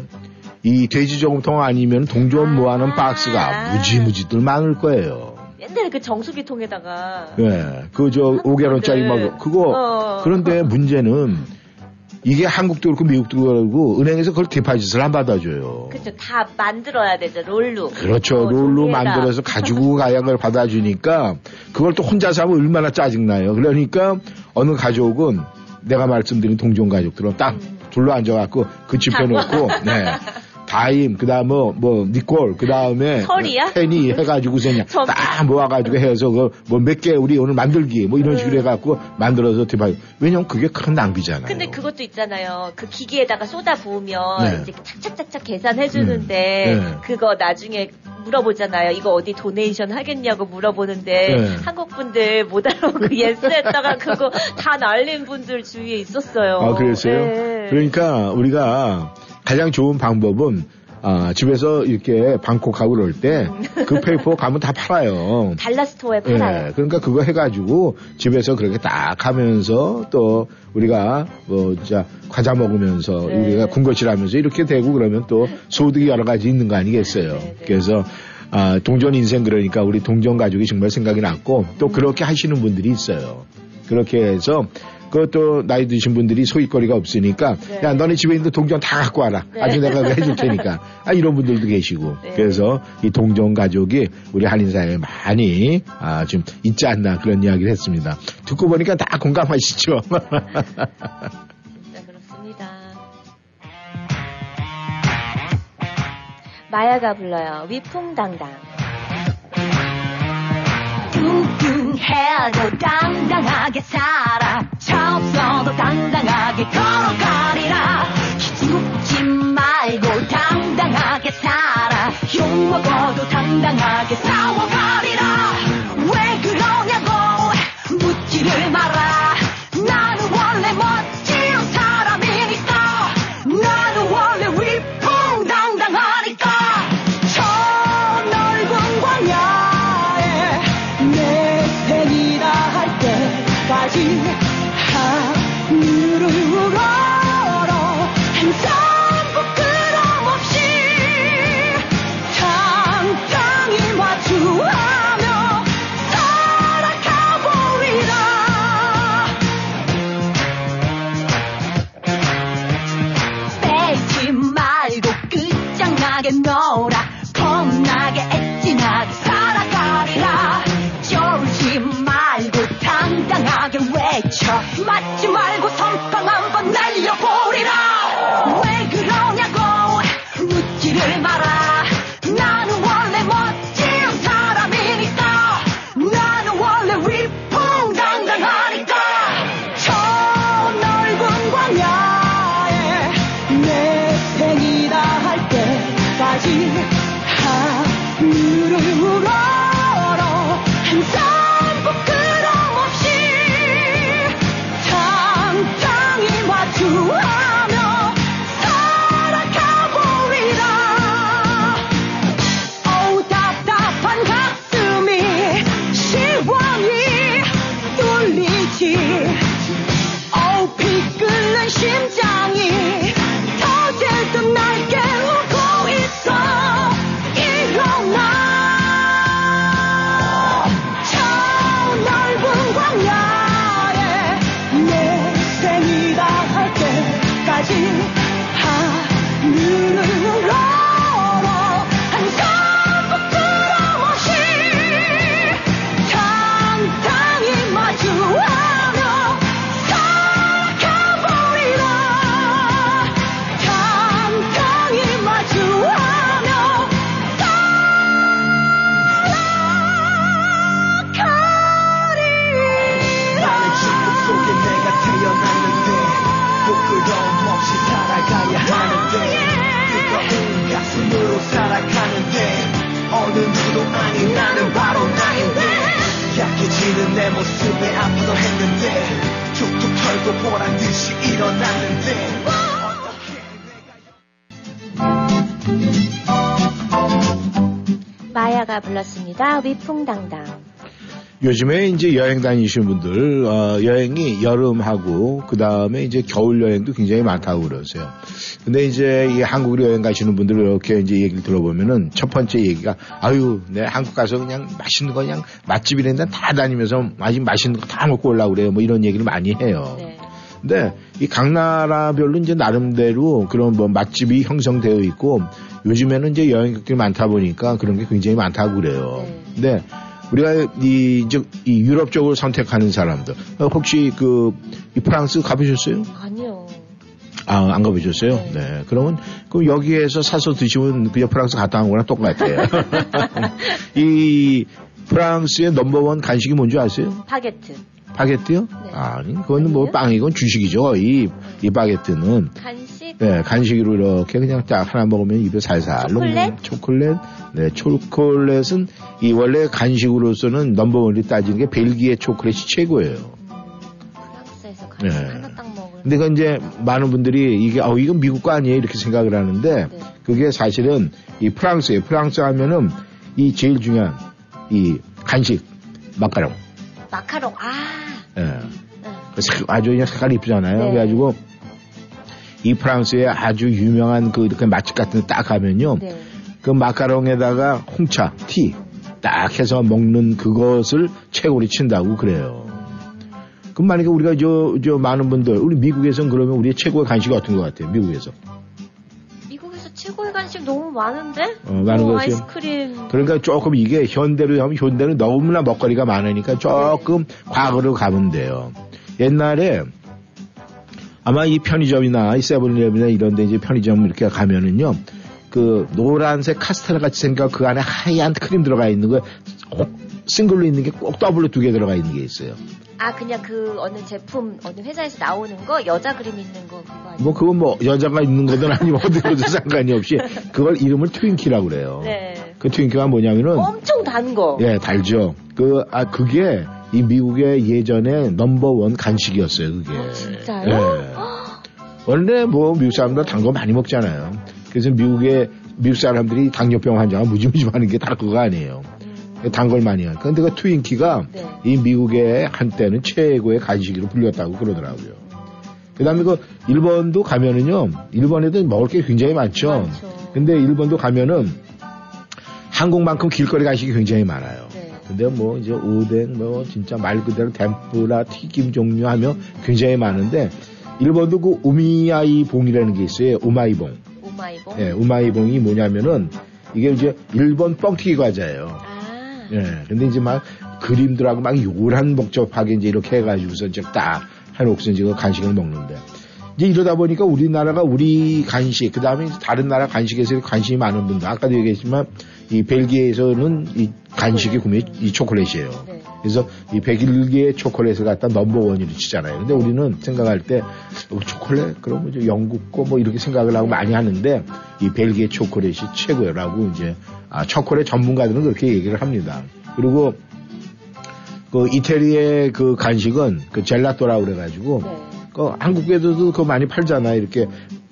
이 돼지 저금통 아니면 동전 모아놓은 아. 박스가 무지무지들 많을 거예요. 옛날에 그 정수기통에다가 예, 그저 5개월짜리 막 그거 어. 그런데 문제는 이게 한국도 그렇고 미국도 그렇고 은행에서 그걸 디파짓을 안 받아줘요. 그죠 다 만들어야 되죠 롤로. 그렇죠. 어, 롤로. 만들어서 가지고 가야 그걸 받아주니까 그걸 또 혼자서 하면 얼마나 짜증나요. 그러니까 어느 가족은 내가 말씀드린 동종 가족들은 딱 음. 둘러 앉아갖고 그 집해 놓고 네. 다임 그 다음 뭐, 뭐 니콜 그 다음에 털이야? 테니 해가지고서 그냥 전- 딱 모아가지고 해서 그뭐몇 개 우리 오늘 만들기 뭐 이런 식으로 해갖고 만들어서 디파짓 왜냐면 그게 큰 낭비잖아요. 근데 그것도 있잖아요. 그 기계에다가 쏟아 부으면 네. 이제 착착착착 계산해 주는데 음. 네. 그거 나중에 물어보잖아요. 이거 어디 donation 하겠냐고 물어보는데 네. 한국 분들 못 알아보고 yes 했다가 그거 다 날린 분들 주위에 있었어요. 아, 그랬어요? 네. 그러니까 우리가 가장 좋은 방법은 아, 집에서 이렇게 방콕하고 그럴 때 그 paper 가면 다 팔아요. dollar store에 예, 팔아요. 그러니까 그거 해가지고 집에서 그렇게 딱 하면서 또 우리가 뭐 진짜 과자 먹으면서 네. 우리가 군것질 하면서 이렇게 되고 그러면 또 소득이 여러 가지 있는 거 아니겠어요. 네, 네. 그래서 아, 동전 인생 그러니까 우리 동전 가족이 정말 생각이 났고 또 음. 그렇게 하시는 분들이 있어요. 그렇게 해서 그것도 나이 드신 분들이 소일거리가 없으니까 네. 야 너네 집에 있는 동전 다 갖고 와라 네. 아주 내가 해줄 테니까 아, 이런 분들도 계시고 네. 그래서 이 동전 가족이 우리 한인 사회에 많이 아, 좀 있지 않나 그런 이야기를 했습니다 듣고 보니까 다 공감하시죠 진짜 그렇습니다. 마야가 불러요. 위풍당당. 해도 당당하게 살아. 차 없어도 당당하게 걸어가리라. 기죽지 말고 당당하게 살아. 욕 먹어도 당당하게 싸워가리라. 왜 그러냐고 묻지를 마라 맞지 말고 선 요즘에 이제 여행 다니시는 분들, 어, 여행이 여름하고, 그 다음에 이제 겨울 여행도 굉장히 많다고 그러세요. 근데 이제 이 한국으로 여행 가시는 분들 이렇게 이제 얘기를 들어보면은 첫 번째 얘기가, 아유, 내 한국 가서 그냥 맛있는 거 그냥 맛집이랬는데 다 다니면서 아주 맛있는 거 다 먹고 올라고 그래요. 뭐 이런 얘기를 많이 해요. 네. 근데 이 각 나라별로 이제 나름대로 그런 뭐 맛집이 형성되어 있고 요즘에는 이제 여행객들이 많다 보니까 그런 게 굉장히 많다고 그래요. 네. 근데 우리가 이, 이제 이 유럽 쪽을 선택하는 사람들 어, 혹시 그이 프랑스 가보셨어요? 아니요. 아, 안 가보셨어요? 네. 네. 그러면 그럼 여기에서 사서 드시면 그냥 프랑스 갔다 온 거랑 똑같아요. 이 프랑스의 넘버원 간식이 뭔지 아세요? 바게트. 바게트요? 네. 아니, 그거는 뭐? 빵이건 주식이죠. 이, 이 바게트는. 간식. 네, 간식으로 이렇게 그냥 딱 하나 먹으면 입에 살살. 초콜릿? 초콜릿? 네, 초콜릿은 이 원래 간식으로서는 넘버원이 따지는 게 벨기에 초콜릿이 최고예요. 프랑스에서 간식 네. 하나 딱 먹을. 근데 그 이제 많은 분들이 이게, 어, 이건 미국 거 아니에요? 이렇게 생각을 하는데 네. 그게 사실은 이 프랑스예요. 프랑스 하면은 이 제일 중요한 이 간식, 마카롱. 마카롱. 아. 예. 응. 그 색- 아주 그냥 색깔이 이쁘잖아요. 네. 그래가지고 이 프랑스의 아주 유명한 그 이렇게 맛집 같은 데 딱 가면요. 네. 그 마카롱에다가 홍차, 티 딱 해서 먹는 그것을 최고로 친다고 그래요. 그럼 만약에 우리가 저, 저 많은 분들, 우리 미국에선 그러면 우리의 최고의 간식이 어떤 것 같아요? 미국에서. 미국에서 최고의 간식 너무 많은데? 어, 많은 뭐 것이- 아이스크림. 그러니까 조금 이게 현대로 하면 현대는 너무나 먹거리가 많으니까 조금 과거로 가면 돼요. 옛날에 아마 이 편의점이나 이 세븐일레븐이나 이런 데 이제 편의점 이렇게 가면은요. 그 노란색 카스테라 같이 생겨 그 안에 하얀 크림 들어가 있는 거꼭 싱글로 있는 게 꼭 더블로 두 개 들어가 있는 게 있어요. 아 그냥 그 어느 제품 어느 회사에서 나오는 거 여자 그림 있는 거 그거 아니에요? 뭐 그건 뭐 여자가 있는 거든 아니면 어디로든 상관이 없이 그걸 이름을 Twinkie라고 그래요. 네. 그 Twinkie가 뭐냐면은 엄청 단 거. 예, 달죠. 그, 아, 그게 이 미국의 예전에 넘버원 간식이었어요, 그게. 아, 진짜요? 예. 원래 뭐 미국 사람들 단 거 많이 먹잖아요. 그래서 미국의, 미국 사람들이 당뇨병 환자가 무지무지 많은 게 다 그거 아니에요. 음, 단걸 많이 하니까. 근데 그 트윈키가 네. 이 미국의 한때는 최고의 간식으로 불렸다고 그러더라고요. 그 다음에 그 일본도 가면은요, 일본에도 먹을 게 굉장히 많죠. 많죠. 근데 일본도 가면은 한국만큼 길거리 간식이 굉장히 많아요. 네. 근데 뭐 이제 오뎅 뭐 진짜 말 그대로 덴뿌라 튀김 종류 하며 굉장히 많은데 일본도 그 우미아이 봉이라는 게 있어요. 우마이봉. 오마이봉. 예, 우마이봉이 뭐냐면은 이게 이제 일본 뻥튀기 과자예요. 아. 예. 근데 이제 막 그림들하고 막 요란 복잡하게 이제 이렇게 해가지고서 이제 딱 해놓고서 이제 그 간식을 먹는데. 이제 이러다 보니까 우리나라가 우리 간식, 그 다음에 다른 나라 간식에서 관심이 많은 분들, 아까도 얘기했지만 이 벨기에에서는 이 간식이 구매, 이 초콜릿이에요. 네. 그래서 이 101개의 초콜릿을 갖다 넘버원으로 치잖아요. 근데 우리는 생각할 때 어, 초콜릿 그러면 이제 영국 거 뭐 이렇게 생각을 하고 많이 하는데 이 벨기에 초콜릿이 최고라고 이제 아, 초콜릿 전문가들은 그렇게 얘기를 합니다. 그리고 그 이태리의 그 간식은 그 젤라또라고 그래가지고 네. 그 한국에서도 그거 많이 팔잖아요. 이렇게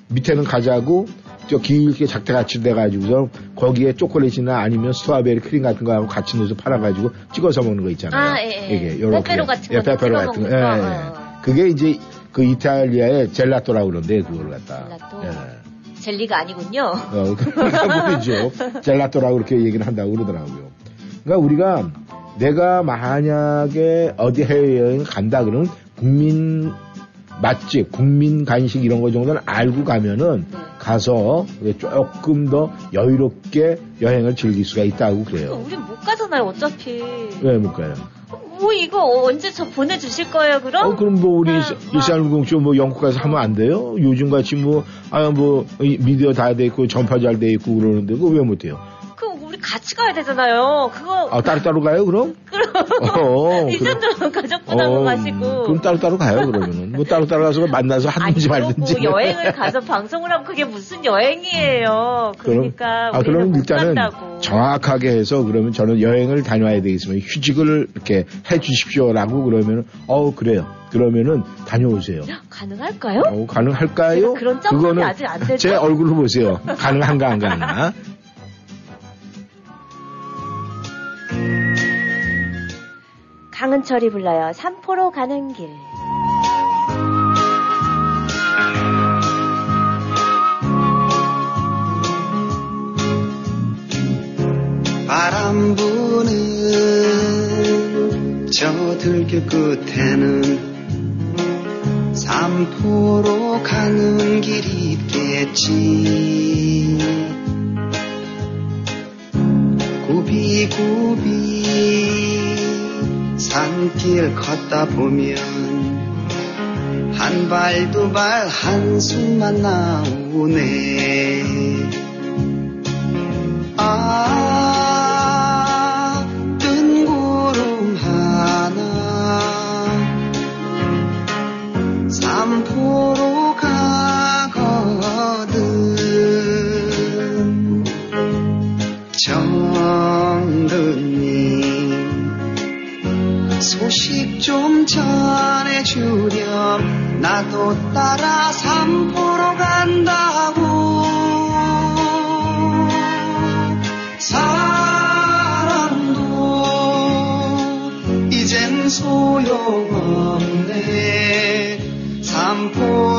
밑에는 과자고 저 길게 작대같이 돼가지고서 거기에 초콜릿이나 아니면 strawberry 크림 같은 거하고 같이 넣어서 팔아가지고 찍어서 먹는 거 있잖아요. 아, 예, 예. 이게 요렇게. 같은 예, 거 빼빼로 찍어 같은 거. 예, 거. 예. 어. 그게 이제 그 이탈리아의 젤라또라고 그러는데 그걸 갖다. 젤라또? 예. 젤리가 아니군요. 어, 그러니까 모르죠. 젤라또라고 그렇게 얘기를 한다고 그러더라고요. 그러니까 우리가 내가 만약에 어디 해외여행 간다 그러면 국민 맛집, 국민 간식 이런 거 정도는 알고 가면은 네. 가서 조금 더 여유롭게 여행을 즐길 수가 있다고 그래요. 우린 못 가잖아요, 어차피. 왜 못 가요? 뭐 이거 언제 저 보내주실 거예요, 그럼? 어, 그럼 뭐 우리 아, 일산공쇼 뭐 영국 가서 하면 안 돼요? 요즘 같이 뭐, 아, 뭐, 이 미디어 다 돼 있고 전파 잘 돼 있고 그러는데 그거 왜 못해요? 그럼 우리 같이 가야 되잖아요. 그거 아, 따로따로 가요, 그럼? 그럼 어, 이 그래. 정도면 가족분하고 어, 가시고. 그럼 따로따로 가요, 그러면은. 뭐 따로따로 가서 만나서 하든지 말든지. 여행을 가서 방송을 하면 그게 무슨 여행이에요. 그러니까 아, 우리는 그러면 못 일단은 간다고. 정확하게 해서 그러면 저는 여행을 다녀와야 되겠으면 휴직을 이렇게 해 주십시오라고 그러면은, 어 그래요. 그러면은 다녀오세요. 가능할까요? 어, 가능할까요? 그런 점검이 아직 안 돼서. 제 얼굴로 보세요. 가능한가 안 가능 강은철이 불러요. 삼포로 가는 길. 바람 부는 저 들길 끝에는 삼포로 가는 길이 있겠지 굽이굽이 산길 걷다 보면 한 발 두 발 한숨만 나오네. 아, 좀 전해주렴. 나도 따라 삼포로 간다고. 사랑도 이젠 소용없네. 삼포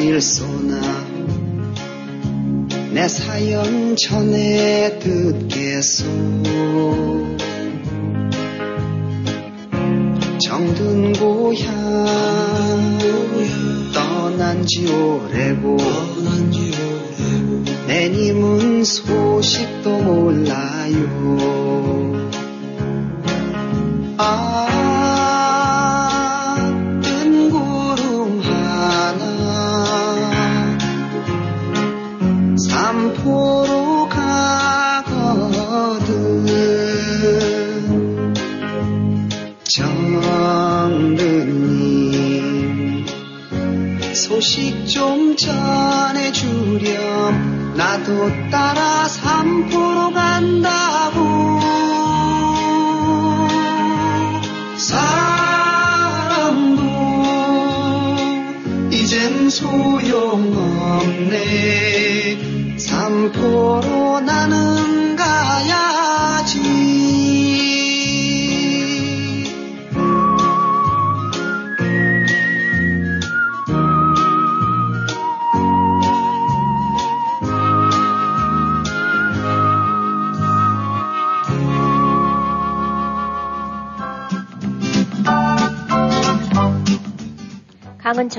길소나 내 사연 전에 듣겠소. 정든 고향 떠난 지 오래고 내님은 소식도 몰라요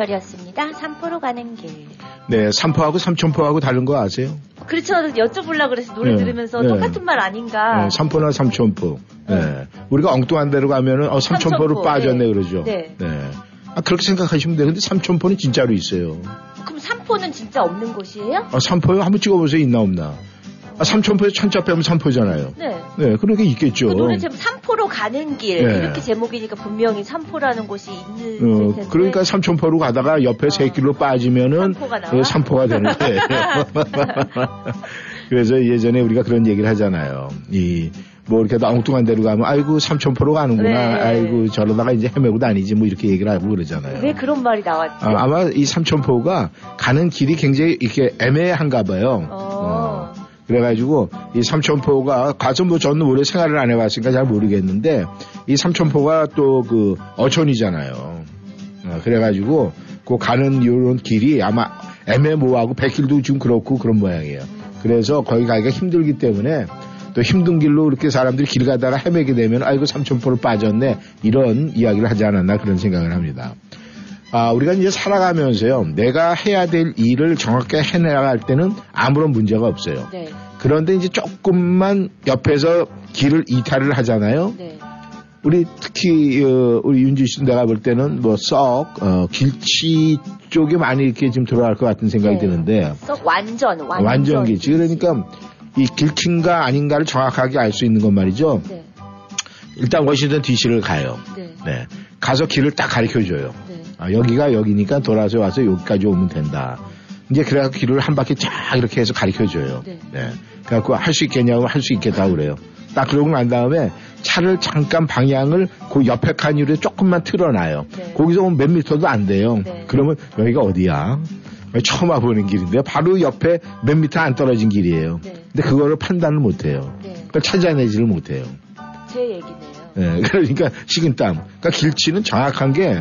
강은철이었습니다. 삼포로 가는 길. 네, 삼포하고 삼천포하고 다른 거 아세요? 그렇죠. 여쭤보려고 그래서 노래 네. 들으면서 네. 똑같은 말 아닌가. 네, 삼포나 삼천포. 네. 우리가 엉뚱한 데로 가면은 어, 삼천포로 삼천포, 빠졌네 네. 그러죠. 네. 아, 그렇게 생각하시면 되는데 삼천포는 진짜로 있어요. 그럼 삼포는 진짜 없는 곳이에요? 아, 삼포요? 한번 찍어보세요. 있나 없나. 아, 삼천포에 천자 빼면 삼포잖아요. 네. 네, 그렇게 있겠죠. 그 노래 제목 가는 길 네. 이렇게 제목이니까 분명히 삼포라는 곳이 있는 어, 텐데. 그러니까 삼천포로 가다가 옆에 세 길로 빠지면은 삼포가 나와? 예, 삼포가 되는 거예요. 그래서 예전에 우리가 그런 얘기를 하잖아요. 이, 뭐 이렇게 엉뚱한 데로 가면 아이고 삼천포로 가는구나. 네. 아이고 저러다가 이제 헤매고 다니지 뭐 이렇게 얘기를 하고 그러잖아요. 왜 그런 말이 나왔지? 아, 아마 이 삼천포가 가는 길이 굉장히 이렇게 애매한가 봐요. 어. 그래가지고 이 삼천포가 가서 뭐 저는 오래 생활을 안 해봤으니까 잘 모르겠는데 이 삼천포가 또 그 어촌이잖아요. 어, 그래가지고 그 가는 요런 길이 아마 애매모호하고 백길도 지금 그렇고 그런 모양이에요. 그래서 거기 가기가 힘들기 때문에 또 힘든 길로 이렇게 사람들이 길 가다가 헤매게 되면 아이고 삼천포를 빠졌네 이런 이야기를 하지 않았나 그런 생각을 합니다. 아, 우리가 이제 살아가면서요, 내가 해야 될 일을 정확하게 해나갈 때는 아무런 문제가 없어요. 네. 그런데 이제 조금만 옆에서 길을 이탈을 하잖아요. 네. 우리 특히 어, 우리 윤지 씨 내가 볼 때는 뭐썩 어, 길치 쪽에 많이 이렇게 좀 들어갈 것 같은 생각이 네. 드는데 썩 완전 완전, 완전 길치 그러니까 이 길친가 아닌가를 정확하게 알 수 있는 것 말이죠. 네. 일단 워싱턴 DC를 가요. 네. 네. 가서 길을 딱 가르쳐 줘요. 네. 아, 여기가 여기니까 돌아서 와서 여기까지 오면 된다. 이제 그래갖고 길을 한 바퀴 쫙 이렇게 해서 가르쳐 줘요. 네. 그래갖고 할 수 있겠냐고 할 수 있겠다 그래요. 딱 그러고 난 다음에 차를 잠깐 방향을 그 옆에 칸으로 조금만 틀어놔요. 네. 거기서 몇 미터도 안 돼요. 네. 그러면 여기가 어디야? 처음 와보는 길인데 바로 옆에 몇 미터 안 떨어진 길이에요. 네. 근데 그거를 판단을 못해요. 네. 그걸 찾아내지를 못해요. 제 얘기네요. 예, 그러니까 식은땀. 그러니까 길치는 정확한 게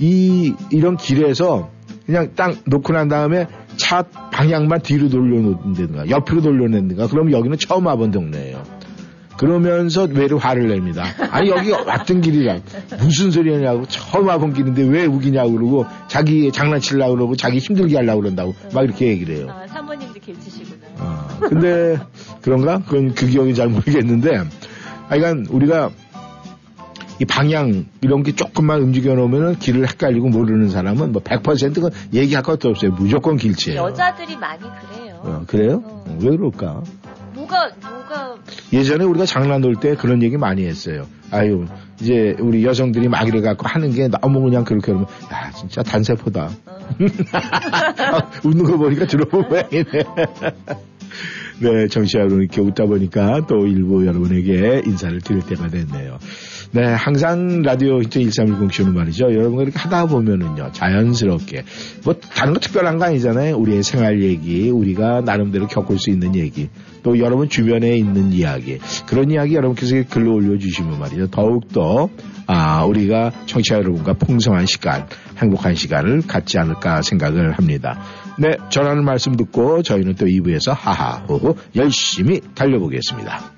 이 이런 길에서 그냥 딱 놓고 난 다음에 차 방향만 뒤로 돌려놓는다든가 옆으로 돌려낸다든가 그러면 여기는 처음 와본 동네예요. 그러면서 외로 화를 냅니다. 아니 여기 왔던 길이라 무슨 소리냐고 처음 와본 길인데 왜 우기냐고 그러고 자기 장난치려고 그러고 자기 힘들게 하려고 그런다고 막 이렇게 얘기를 해요. 아, 사모님도 길치시구나. 어, 근데 그런가? 그건 그 기억이 잘 모르겠는데 하여간 우리가 이 방향 이런 게 조금만 움직여 놓으면 길을 헷갈리고 모르는 사람은 뭐 100%가 얘기할 것도 없어요. 무조건 길치예요. 여자들이 많이 그래요. 어, 그래요? 어. 어, 왜 그럴까? 뭐가 뭐가 예전에 우리가 장난 놀 때 그런 얘기 많이 했어요. 아유, 이제 우리 여성들이 막 이래 갖고 하는 게 너무 그냥 그렇게 하면, 야, 진짜 단세포다. 아, 웃는 거 보니까 들어본 모양이네. 네, 정치자 여러분 이렇게 웃다 보니까 또 일부 여러분에게 인사를 드릴 때가 됐네요. 네, 항상 라디오 1310 쇼는 말이죠. 여러분과 이렇게 하다 보면은요, 자연스럽게, 뭐, 다른 거 특별한 거 아니잖아요. 우리의 생활 얘기, 우리가 나름대로 겪을 수 있는 얘기, 또 여러분 주변에 있는 이야기, 그런 이야기 여러분께서 글로 올려주시면 말이죠. 더욱더, 아, 우리가 청취자 여러분과 풍성한 시간, 행복한 시간을 갖지 않을까 생각을 합니다. 네, 전하는 말씀 듣고 저희는 또 2부에서 하하호호 열심히 달려보겠습니다.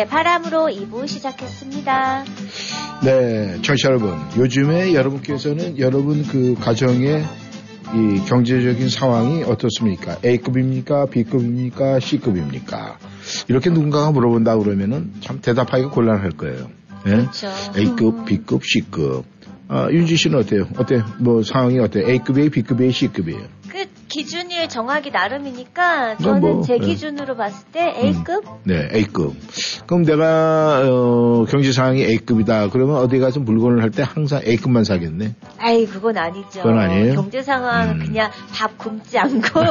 코요태의 바람으로 2부 시작했습니다. 네, 청취자 여러분. 요즘에 여러분께서는 여러분 그 가정의 이 경제적인 상황이 어떻습니까? A급입니까? B급입니까? C급입니까? 이렇게 누군가가 물어본다 그러면은 참 대답하기가 곤란할 거예요. 예? 그렇죠. A급, B급, C급. 아, 윤지 씨는 어때요? 어때? 뭐 상황이 어때요? A급이에요? B급이에요? C급이에요? 그 기준이 정하기 나름이니까 그건 저는 뭐, 제 네. 기준으로 봤을 때 A급 네, A급. 그럼 내가 어, 경제 상황이 A급이다. 그러면 어디 가서 물건을 할 때 항상 A급만 사겠네. 아이 그건 아니죠. 그건 아니에요? 경제 상황 음. 그냥 밥 굶지 않고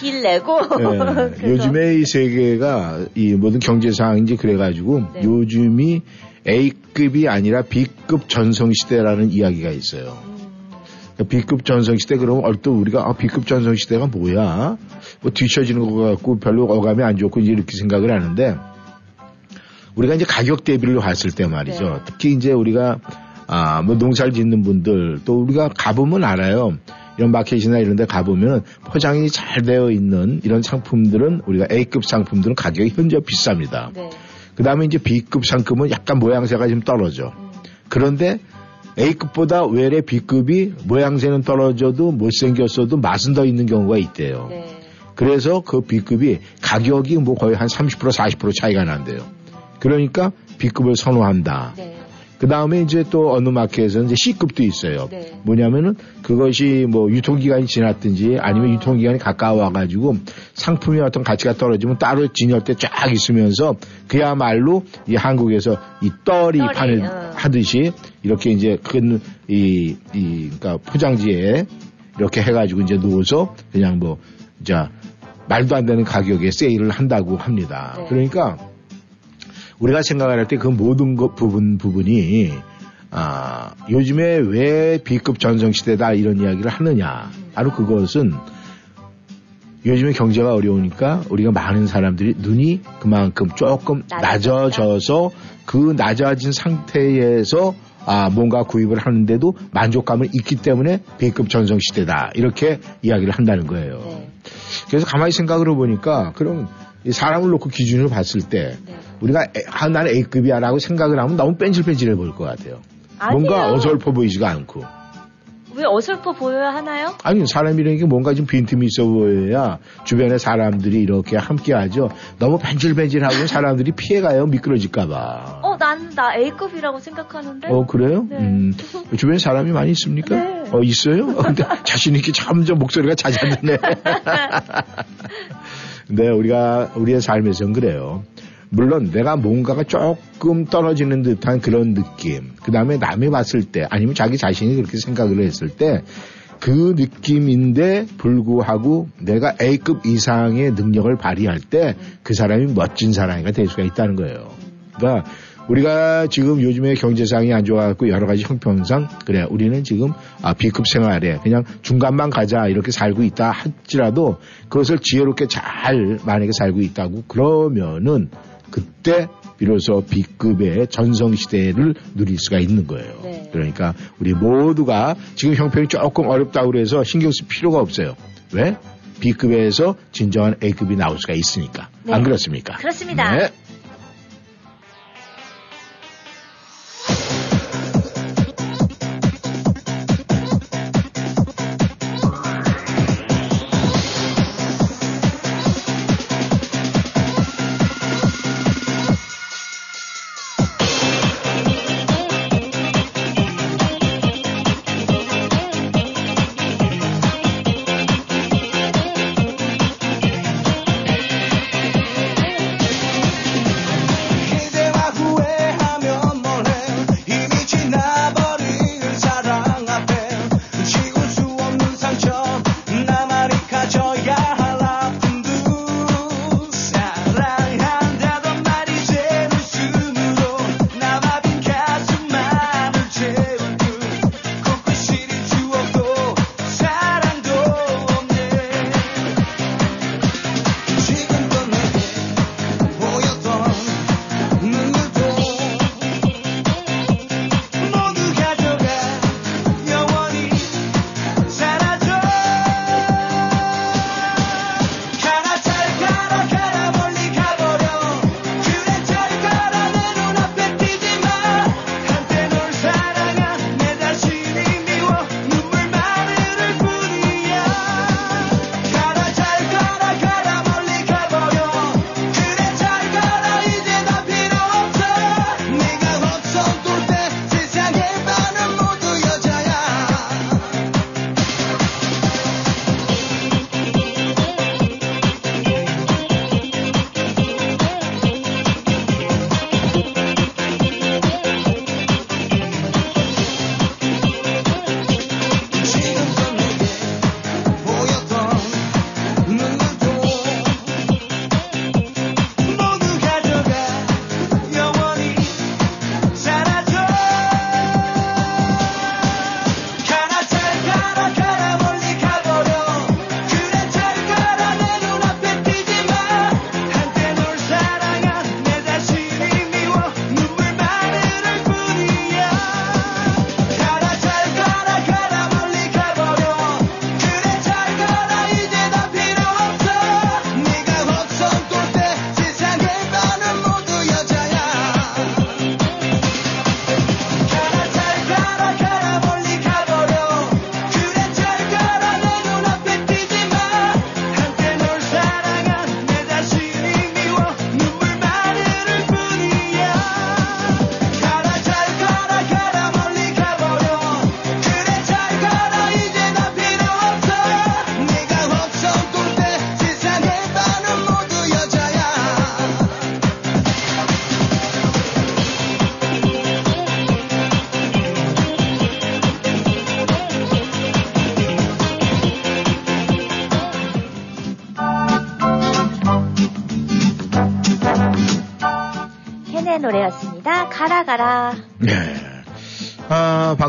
빌 내고 예, 그래서 요즘에 이 세계가 이 모든 경제 상황인지 그래가지고 네. 요즘이 A급이 아니라 B급 전성 시대라는 이야기가 있어요. 음, B급 전성 시대 그러면 얼핏 우리가 아, B급 전성 시대가 뭐야? 뭐 뒤처지는 것 같고 별로 어감이 안 좋고 이제 이렇게 생각을 하는데 우리가 이제 가격 대비를 봤을 때 말이죠. 네. 특히 이제 우리가 아, 뭐 농사를 짓는 분들 또 우리가 가보면 알아요. 이런 마켓이나 이런 데 가보면 포장이 잘 되어 있는 이런 상품들은 우리가 A급 상품들은 가격이 현재 비쌉니다. 네. 그 다음에 이제 B급 상품은 약간 모양새가 좀 떨어져. 음, 그런데 A급보다 외래 B급이 모양새는 떨어져도 못생겼어도 맛은 더 있는 경우가 있대요. 네. 그래서 그 B급이 가격이 뭐 거의 한 30% 40% 차이가 난대요. 그러니까 B급을 선호한다. 네. 그 다음에 이제 또 어느 마켓에서는 이제 C급도 있어요. 네. 뭐냐면은 그것이 뭐 유통기간이 지났든지 아니면 아. 유통기간이 가까워가지고 상품의 어떤 가치가 떨어지면 따로 진열대 쫙 있으면서 그야말로 이 한국에서 이 떨이 떨이, 파는 어. 하듯이 이렇게 이제 큰 이, 이, 그러니까 포장지에 이렇게 해가지고 이제 놓아서 그냥 뭐, 자, 말도 안 되는 가격에 세일을 한다고 합니다. 네. 그러니까 우리가 생각할 때 그 모든 것 부분 부분이 아 요즘에 왜 B급 전성 시대다 이런 이야기를 하느냐 바로 그것은 요즘에 경제가 어려우니까 우리가 많은 사람들이 눈이 그만큼 조금. 낮아져서 그 낮아진 상태에서 아 뭔가 구입을 하는데도 만족감을 잊기 때문에 B급 전성 시대다 이렇게 이야기를 한다는 거예요. 네. 그래서 가만히 생각을 해보니까 그럼 이 사람을 놓고 기준을 봤을 때 네. 우리가 에, 아, 나는 A급이야라고 생각을 하면 너무 뺀질뺀질해 보일 것 같아요. 뭔가 아니에요. 어설퍼 보이지가 않고. 왜 어설퍼 보여야 하나요? 아니 사람이라는 게 뭔가 좀 빈틈이 있어 보여야 주변에 사람들이 이렇게 함께하죠. 너무 뺀질뺀질하고 사람들이 피해가요 미끄러질까봐. 어, 나는 나 A급이라고 생각하는데. 어 그래요? 네. 음, 주변에 사람이 많이 있습니까? 네. 어 있어요? 어, 근데 자신 있게 점점 목소리가 잦아드네. 네, 우리가 우리의 삶에서는 그래요. 물론 내가 뭔가가 조금 떨어지는 듯한 그런 느낌. 그 다음에 남이 봤을 때 아니면 자기 자신이 그렇게 생각을 했을 때 그 느낌인데 불구하고 내가 A급 이상의 능력을 발휘할 때 그 사람이 멋진 사람이가 될 수가 있다는 거예요. 그러니까 우리가 지금 요즘에 경제상이 안 좋아갖고 여러 가지 형평상 그래 우리는 지금 아 B급 생활에 그냥 중간만 가자 이렇게 살고 있다 할지라도 그것을 지혜롭게 잘 만약에 살고 있다고 그러면은 그때 비로소 B급의 전성시대를 누릴 수가 있는 거예요. 네. 그러니까 우리 모두가 지금 형편이 조금 어렵다고 그래서 신경 쓸 필요가 없어요. 왜? B급에서 진정한 A급이 나올 수가 있으니까. 네. 안 그렇습니까? 그렇습니다. 네.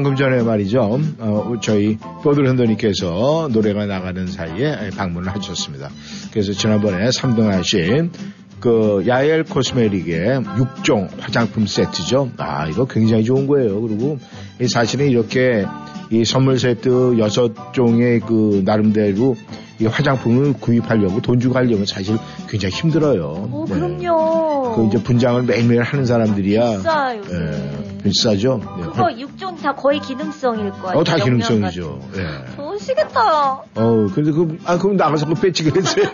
방금 전에 말이죠. 어, 저희 보들 흔더니께서 노래가 나가는 사이에 방문을 하셨습니다. 그래서 지난번에 3등 하신 그 야엘 코스메릭의 6종 화장품 세트죠. 아, 이거 굉장히 좋은 거예요. 그리고 이 사실은 이렇게 이 선물 세트 6종의 그 나름대로 이 화장품을 구입하려고 돈 주고 하려면 사실 굉장히 힘들어요. 오, 네. 그럼요. 그 이제 분장을 매일매일 하는 사람들이야. 비싸요. 요새. 예, 비싸죠. 네. 그거 6종 다 거의 기능성일 거예요. 어, 다 기능성이죠. 예. 좋으시겠다. 어, 근데 그, 아, 그럼 나가서 그 배치가 했어요.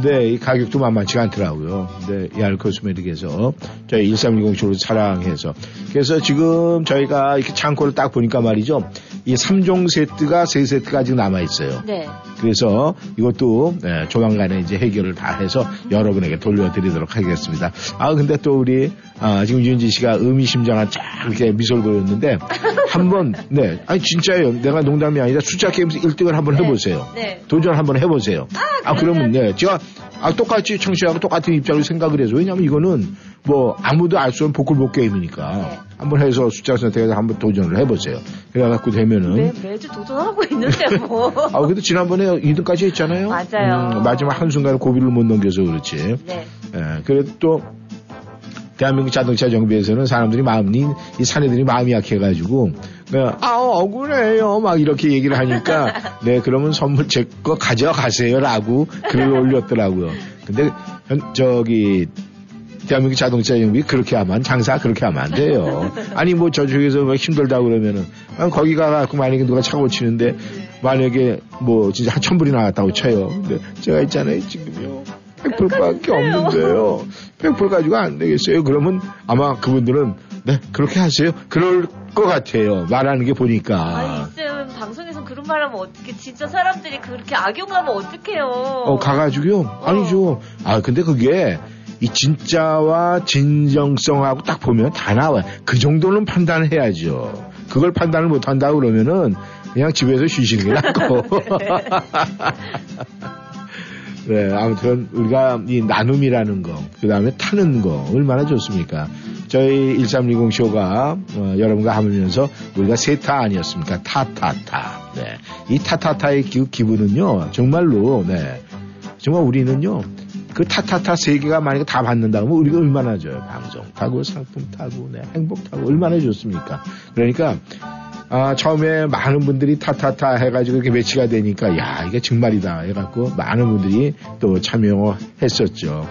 네, 이 가격도 만만치가 않더라고요. 네, 이 알 코스메틱에서 저희 1310쇼를 사랑해서. 그래서 지금 저희가 이렇게 창고를 딱 보니까 말이죠. 이 3종 세트가 3세트가 아직 남아있어요. 네. 그래서 이것도 네, 조만간에 이제 해결을 다 해서 여러분에게 돌려드리도록 하겠습니다. 아 근데 또 우리 아, 지금 윤지 씨가 의미심장한 쫙 이렇게 미소를 보였는데 한번 네 아니 진짜예요. 내가 농담이 아니라 숫자 게임에서 1등을 한번 해보세요. 네. 도전 한번 해보세요. 아, 그러면 네 제가 아 똑같이 청취하고 똑같은 입장을 생각을 해서 왜냐하면 이거는 뭐 아무도 알 수 없는 복불복 게임이니까 네. 한번 해서 숫자 선택해서 한번 도전을 해보세요. 그래갖고 되면은 매, 매주 도전하고 있는데 뭐. 아, 근데 지난번에 2등까지 했잖아요. 맞아요. 음, 마지막 한순간에 고비를 못 넘겨서 그렇지. 네. 예, 그래도 또, 대한민국 자동차 정비에서는 사람들이 마음이, 이 사내들이 마음이 약해가지고, 아, 억울해요. 막 이렇게 얘기를 하니까, 네, 그러면 선물 제 거 가져가세요. 라고 글을 올렸더라고요. 근데, 현, 저기, 대한민국 자동차 정비 그렇게 하면 장사 그렇게 하면 안 돼요. 아니 뭐 저쪽에서 뭐 힘들다 그러면은 아, 거기 가갖고 만약에 누가 차고 치는데 만약에 뭐 진짜 한 천불이 나왔다고 쳐요. 근데 제가 있잖아요 지금요. 100불밖에 없는데요. 100불 가지고 안 되겠어요. 그러면 아마 그분들은 네 그렇게 하세요. 그럴 것 같아요. 말하는 게 보니까. 아니, 있으면 방송에서 그런 말 하면 어떻게, 진짜 사람들이 그렇게 악용하면 어떡해요. 어, 가가지고요? 아니죠. 아, 근데 그게 이 진짜와 진정성하고 딱 보면 다 나와요. 그 정도는 판단을 해야죠. 그걸 판단을 못 한다 그러면은 그냥 집에서 쉬시는 게 낫고. 네, 아무튼 우리가 이 나눔이라는 거, 그 다음에 타는 거 얼마나 좋습니까? 저희 1320 쇼가 어, 여러분과 하면서 우리가 세타 아니었습니까? 타타타. 네. 이 타타타의 기, 기분은요, 정말로, 네. 정말 우리는요, 그 타타타 세 개가 만약에 다 받는다면 우리가 얼마나 줘요. 방송 타고, 상품 타고, 네. 행복 타고, 얼마나 좋습니까? 그러니까, 아, 처음에 많은 분들이 타타타 해가지고 이렇게 매치가 되니까, 야, 이게 정말이다. 해갖고 많은 분들이 또 참여했었죠.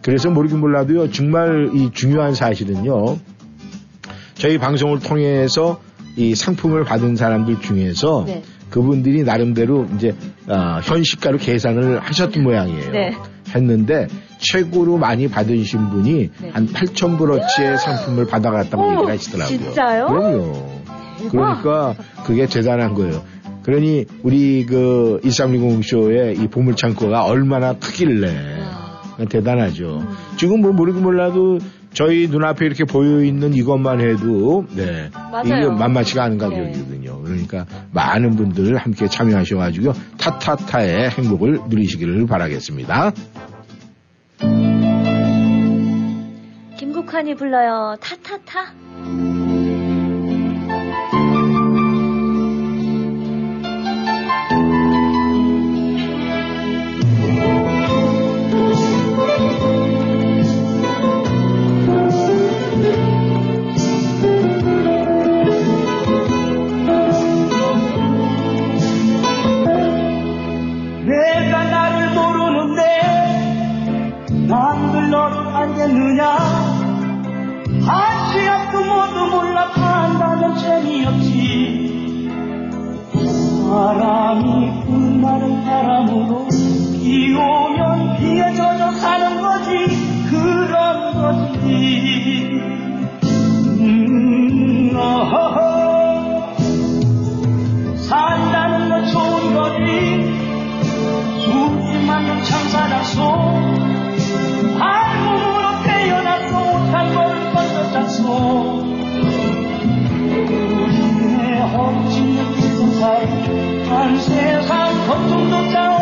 그래서 모르긴 몰라도요, 정말 이 중요한 사실은요, 저희 방송을 통해서 이 상품을 받은 사람들 중에서 네. 그분들이 나름대로 이제 아, 현시가로 계산을 하셨던 모양이에요. 네. 했는데 최고로 많이 받으신 분이 네. 한 8,000불어치의 상품을 받아갔다고 오, 얘기를 하시더라고요. 진짜요? 그럼요. 그러니까 그게 대단한 거예요. 그러니 우리 그 1360 쇼의 이 보물 창고가 얼마나 크길래 와. 대단하죠. 음. 지금 뭐 모르긴 몰라도 저희 눈앞에 이렇게 보여 있는 이것만 해도 네 이게 맞아요. 만만치가 않은 네. 가격이거든요. 그러니까 많은 분들 함께 참여하셔가지고 타타타의 행복을 누리시기를 바라겠습니다. 김국환이 불러요. 타타타. 알겠느냐? 한시 앞도 모두 몰라 판다면 재미없지. 사람이 날은 바람으로 비 오면 비에 젖어 사는 거지. 그런 거지. 음, 어허허. 산다는 건 좋은 거지. 년 창살았소 한 세상 걱정도 짜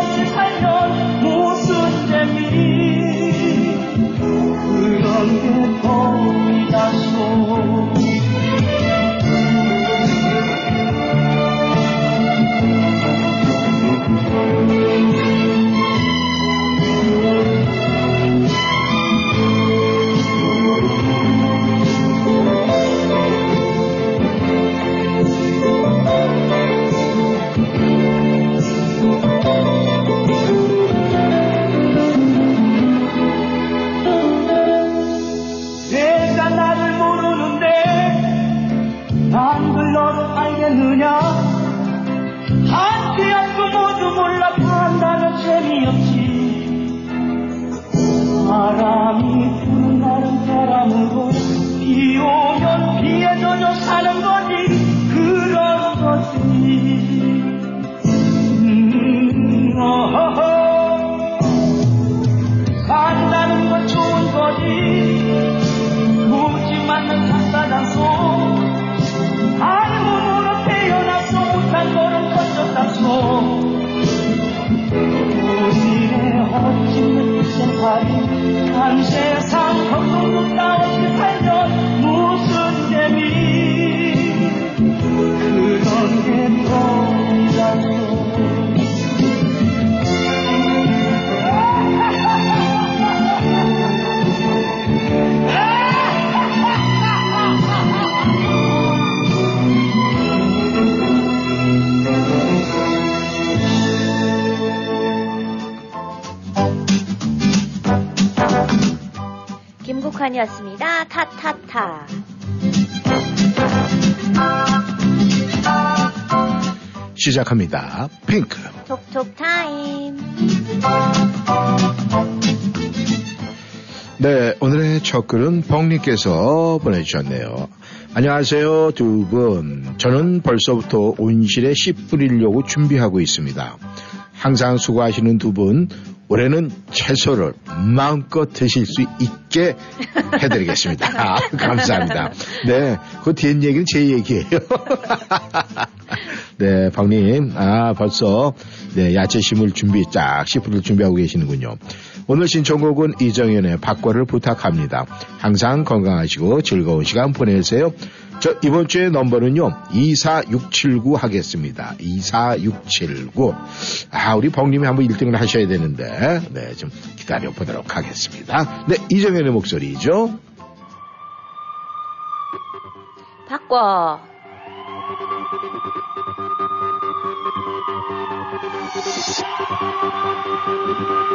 Angels 시작합니다. 핑크. 톡톡 타임. 네, 오늘의 첫 글은 벙님께서 보내주셨네요. 안녕하세요, 두 분. 저는 벌써부터 온실에 씨 뿌리려고 준비하고 있습니다. 항상 수고하시는 두 분, 올해는 채소를 마음껏 드실 수 있게 해드리겠습니다. 아, 감사합니다. 네, 그 뒤에 얘기는 제 얘기예요. 네, 박님, 아, 벌써, 네, 야채 심을 준비, 쫙, 씨푸를 준비하고 계시는군요. 오늘 신청곡은 이정현의 박과를 부탁합니다. 항상 건강하시고 즐거운 시간 보내세요. 저 이번 주에 넘버는요 24679 하겠습니다. 24679. 아 우리 벙님이 한번 1등을 하셔야 되는데 네 좀 기다려 보도록 하겠습니다. 네 이정현의 목소리죠. 바꿔. フフフフ。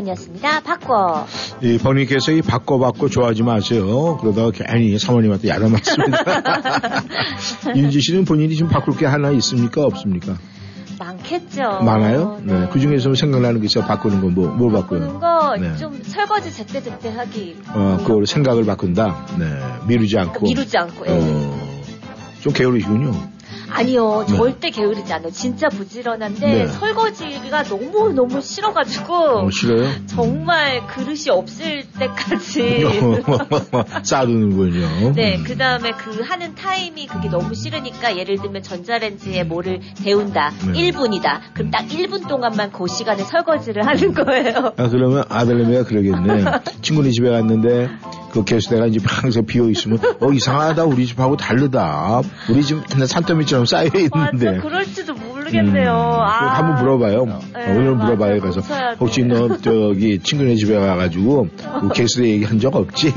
이정현이었습니다. 바꿔. 이 벙님께서 이 바꿔 바꿔 좋아하지 마세요. 그러다가 괜히 사모님한테 야단 맞습니다. 윤지 씨는 본인이 지금 바꿀 게 하나 있습니까 없습니까? 많겠죠. 많아요? 네. 그 중에서 생각나는 게 있어 바꾸는 건 뭐, 뭘 바꾸는 바꿔요? 거 네. 좀 설거지 제때제때 하기. 어, 그걸 생각을 바꾼다. 네. 미루지 않고. 미루지 않고. 예. 어, 좀 게으르시군요. 아니요, 네. 절대 게으르지 않아요. 진짜 부지런한데 네. 설거지가 너무 너무 싫어가지고 어, 싫어요? 정말 그릇이 없을 때까지. 쌓아두는군요. 네, 음. 그 다음에 그 하는 타임이 그게 너무 싫으니까 예를 들면 전자레인지에 뭐를 데운다. 네. 1분이다. 그럼 딱 1분 동안만 그 시간에 설거지를 하는 거예요. 아, 그러면 아들내미가 그러겠네. 친구네 집에 갔는데 그 개수대가 이제 항상 비어 있으면 어 이상하다 우리 집하고 다르다. 우리 집 맨날 산더미처럼 쌓여 있는데. 맞아, 그럴지도 모르겠네요. 음, 아. 한번 물어봐요. 네, 어, 오늘 맞아. 물어봐요. 그래서 돼. 혹시 너 저기 친구네 집에 가가지고 그 개수대 얘기한 적 없지?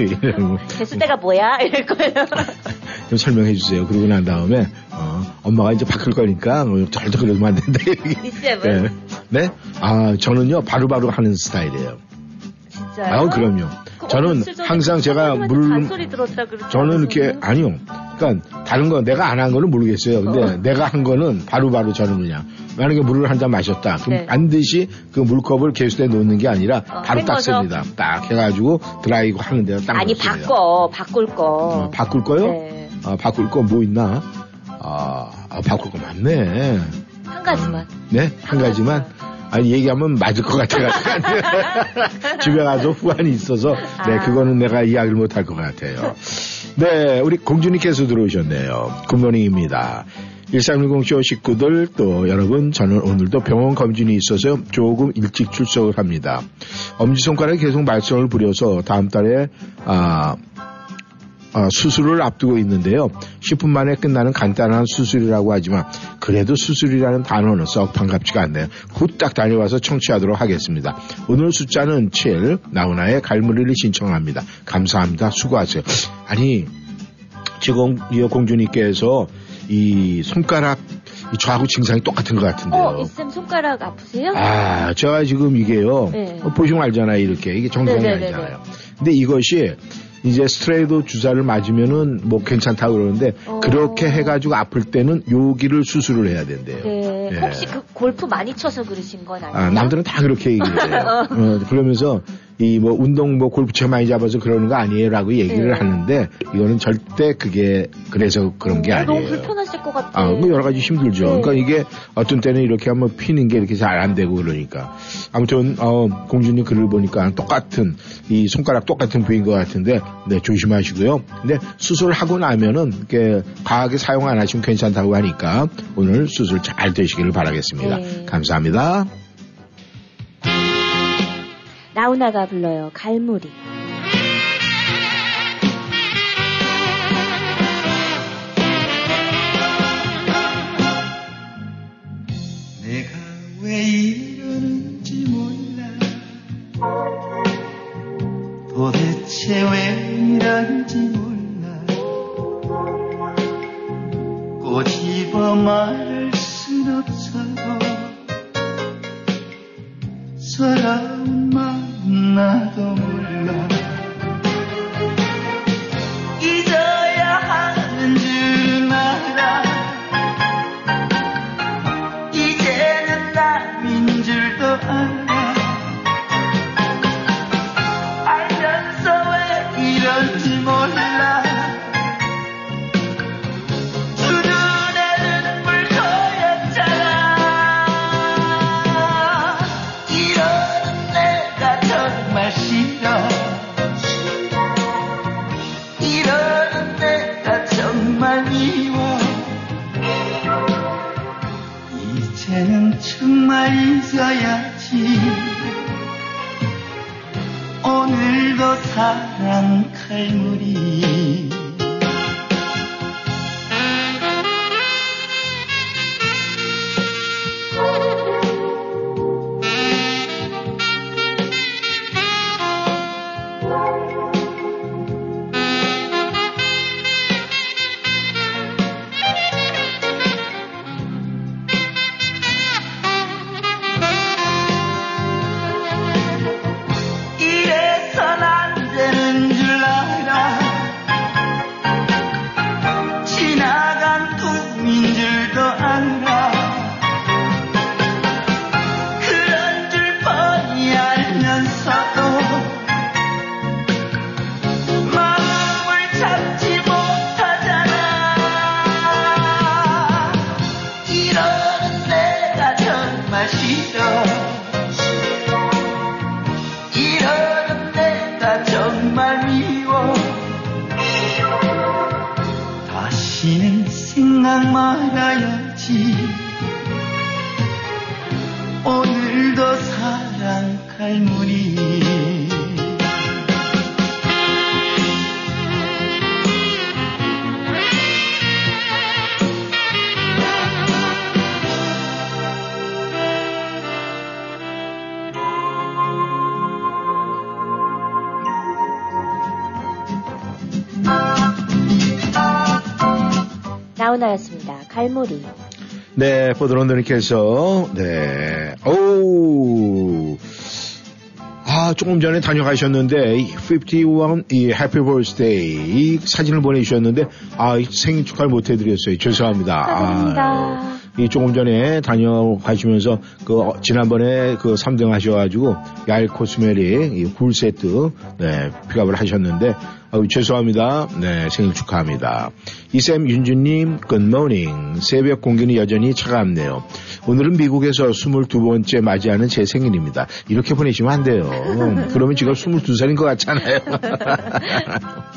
개수대가 뭐야? 이럴 거예요. 좀 설명해 주세요. 그러고 난 다음에 어, 엄마가 이제 바뀔 거니까 어, 절대 그러면 안 된다. 이렇게. 이쌤은? 네. 네? 아 저는요 바로바로 하는 스타일이에요. 진짜요? 아 그럼요. 그 저는 항상 제가 선생님한테 물 잔소리 들었다 그러죠. 저는 이렇게 아니요. 그러니까 다른 거 내가 안 한 거는 모르겠어요. 근데 어. 내가 한 거는 바로 바로 저는 그냥 만약에 물을 한 잔 마셨다. 그럼 네. 반드시 그 물컵을 개수대에 놓는 게 아니라 어, 바로 딱? 씁니다. 딱 해가지고 드라이고 하는 데다 딱 아니 놓습니다. 바꿔 바꿀 거. 어, 바꿀 거요? 네. 아, 바꿀 거 뭐 있나? 아, 아, 바꿀 거 많네. 한 가지만. 네? 한 가지만. 아니, 얘기하면 맞을 것 같아가지고. 집에 가서 후환이 있어서, 네, 아. 그거는 내가 이야기를 못 할 것 같아요. 네, 우리 공주님께서 들어오셨네요. Good morning입니다. 1310쇼 식구들, 또 여러분, 저는 오늘도 병원 검진이 있어서 조금 일찍 출석을 합니다. 엄지손가락에 계속 말썽을 부려서 다음 달에, 아, 어, 수술을 앞두고 있는데요. 10분 만에 끝나는 간단한 수술이라고 하지만 그래도 수술이라는 단어는 썩 반갑지가 않네요. 후딱 다녀와서 청취하도록 하겠습니다. 오늘 숫자는 7, 나훈아의 갈무리를 신청합니다. 감사합니다. 수고하세요. 아니, 지금 이 공주님께서 이 손가락 이 저하고 증상이 똑같은 것 같은데요. 어, 이쌤 손가락 아프세요? 아, 제가 지금 이게요. 네. 어, 보시면 알잖아요. 이렇게. 이게 정상이 네네네네. 아니잖아요. 근데 이것이 이제 스트레이도 주사를 맞으면은 뭐 괜찮다고 그러는데 어. 그렇게 해가지고 아플 때는 여기를 수술을 해야 된대요. 네. 네. 혹시 그 골프 많이 쳐서 그러신 건 아니에요? 아, 남들은 다 그렇게 얘기해요. 어, 그러면서 이 뭐 운동 뭐 골프 채 많이 잡아서 그러는 거 아니에요라고 얘기를 네. 하는데 이거는 절대 그게 그래서 그런 게 어, 아니에요. 너무 불편하실 것 같아. 아, 뭐 여러 가지 힘들죠. 네. 그러니까 이게 어떤 때는 이렇게 한번 피는 게 이렇게 잘 안 되고 그러니까. 아무튼, 어, 공주님 글을 보니까 똑같은, 이 손가락 똑같은 부위인 것 같은데, 네, 조심하시고요. 근데 수술을 하고 나면은, 이렇게 과하게 사용 안 하시면 괜찮다고 하니까, 오늘 수술 잘 되시 기를 바라겠습니다. 네. 감사합니다. 나훈아가 불러요. 갈무리. 내가 왜 이러는지 몰라 도대체 왜 이러는지 몰라 꼬집어 말 할순 없어도 서러운 마음 나도 몰라 오늘도 사랑 칼물이 네, 보드런더님께서, 네, 오 아, 조금 전에 다녀가셨는데, 51, 이 happy birthday 사진을 보내주셨는데, 아, 생일 축하를 못 해드렸어요. 죄송합니다. 축하드립니다. 아, 이 조금 전에 다녀가시면서, 그, 어, 지난번에 그 3등 하셔가지고, 야일 cosmetic, 이 굴 세트, 네, pick up을 하셨는데, 아유, 죄송합니다. 네, 생일 축하합니다. 이쌤 윤주님, 굿모닝. 새벽 공기는 여전히 차갑네요. 오늘은 미국에서 22번째 맞이하는 제 생일입니다. 이렇게 보내시면 안 돼요. 그러면 지금 22살인 것 같잖아요.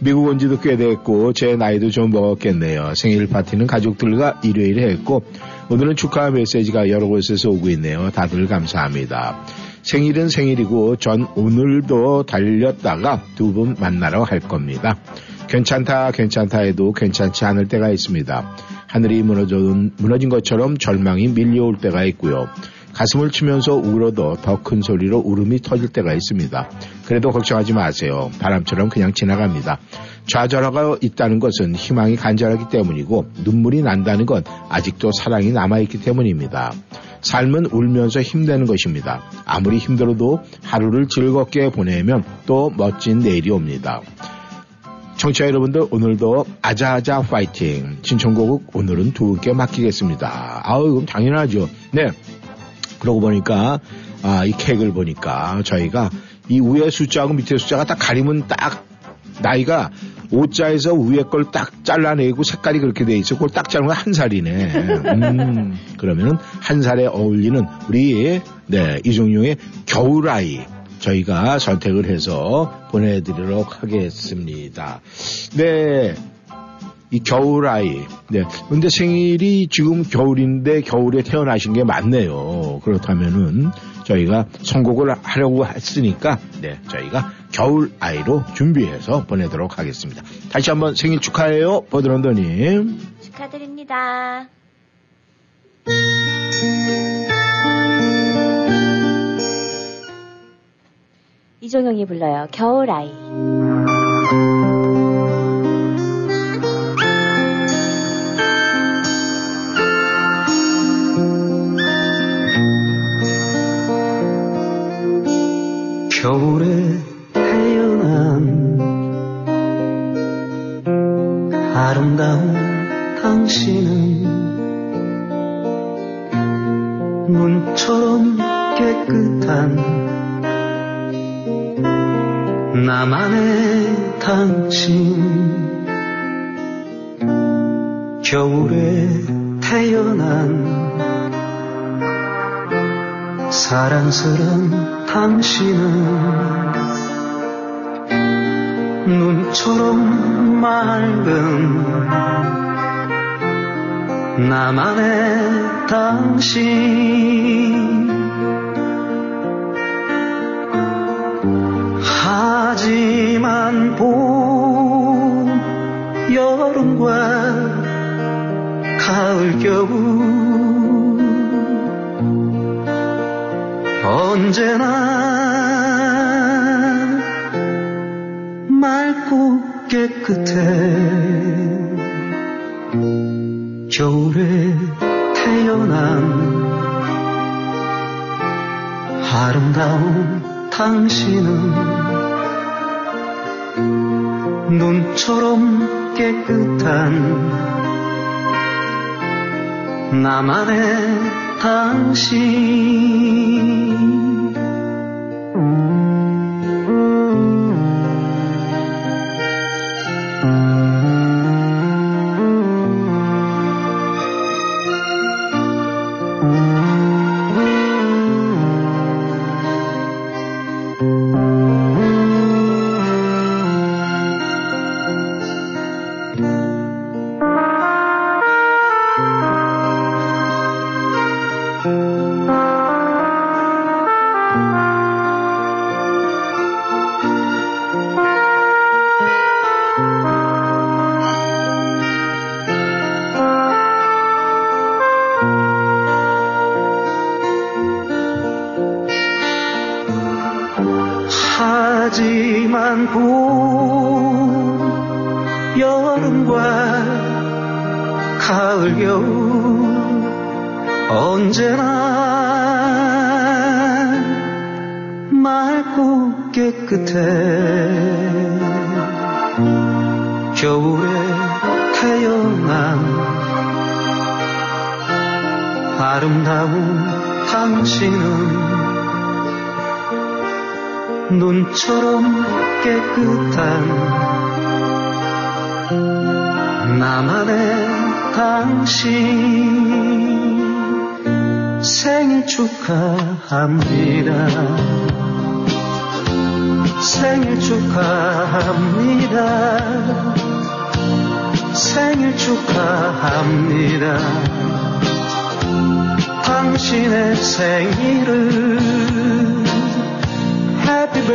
미국 온 지도 꽤 됐고 제 나이도 좀 먹었겠네요. 생일 파티는 가족들과 일요일에 했고 오늘은 축하 메시지가 여러 곳에서 오고 있네요. 다들 감사합니다. 생일은 생일이고 전 오늘도 달렸다가 두 분 만나러 갈 겁니다. 괜찮다 괜찮다 해도 괜찮지 않을 때가 있습니다. 하늘이 무너진, 것처럼 절망이 밀려올 때가 있고요. 가슴을 치면서 울어도 더 큰 소리로 울음이 터질 때가 있습니다. 그래도 걱정하지 마세요. 바람처럼 그냥 지나갑니다. 좌절하가 있다는 것은 희망이 간절하기 때문이고 눈물이 난다는 건 아직도 사랑이 남아있기 때문입니다. 삶은 울면서 힘내는 것입니다. 아무리 힘들어도 하루를 즐겁게 보내면 또 멋진 내일이 옵니다. 청취자 여러분들 오늘도 아자아자 파이팅 신청곡 오늘은 두 분께 맡기겠습니다. 아우 이건 당연하죠. 네. 그러고 보니까 아, 이 객을 보니까 저희가 이 위에 숫자하고 밑에 숫자가 딱 가리면 딱 나이가 오자에서 위에 걸 딱 잘라내고 색깔이 그렇게 돼 있어. 그걸 딱 자르면 한 살이네. 음, 그러면은 한 살에 어울리는 우리 네 이종용의 겨울아이 저희가 선택을 해서 보내드리도록 하겠습니다. 네. 이 겨울아이. 네. 근데 생일이 지금 겨울인데 겨울에 태어나신 게 맞네요. 그렇다면은 저희가 선곡을 하려고 했으니까, 네. 저희가 겨울아이로 준비해서 보내도록 하겠습니다. 다시 한번 생일 축하해요. 버드런더님. 축하드립니다. 이종영이 불러요. 겨울아이. 사랑스런 당신은 눈처럼 맑은 나만의 당신. 하지만 봄, 여름과 가을, 겨울 언제나 맑고 깨끗해. 겨울에 태어난 아름다운 당신은 눈처럼 깨끗한 나만의 당신 하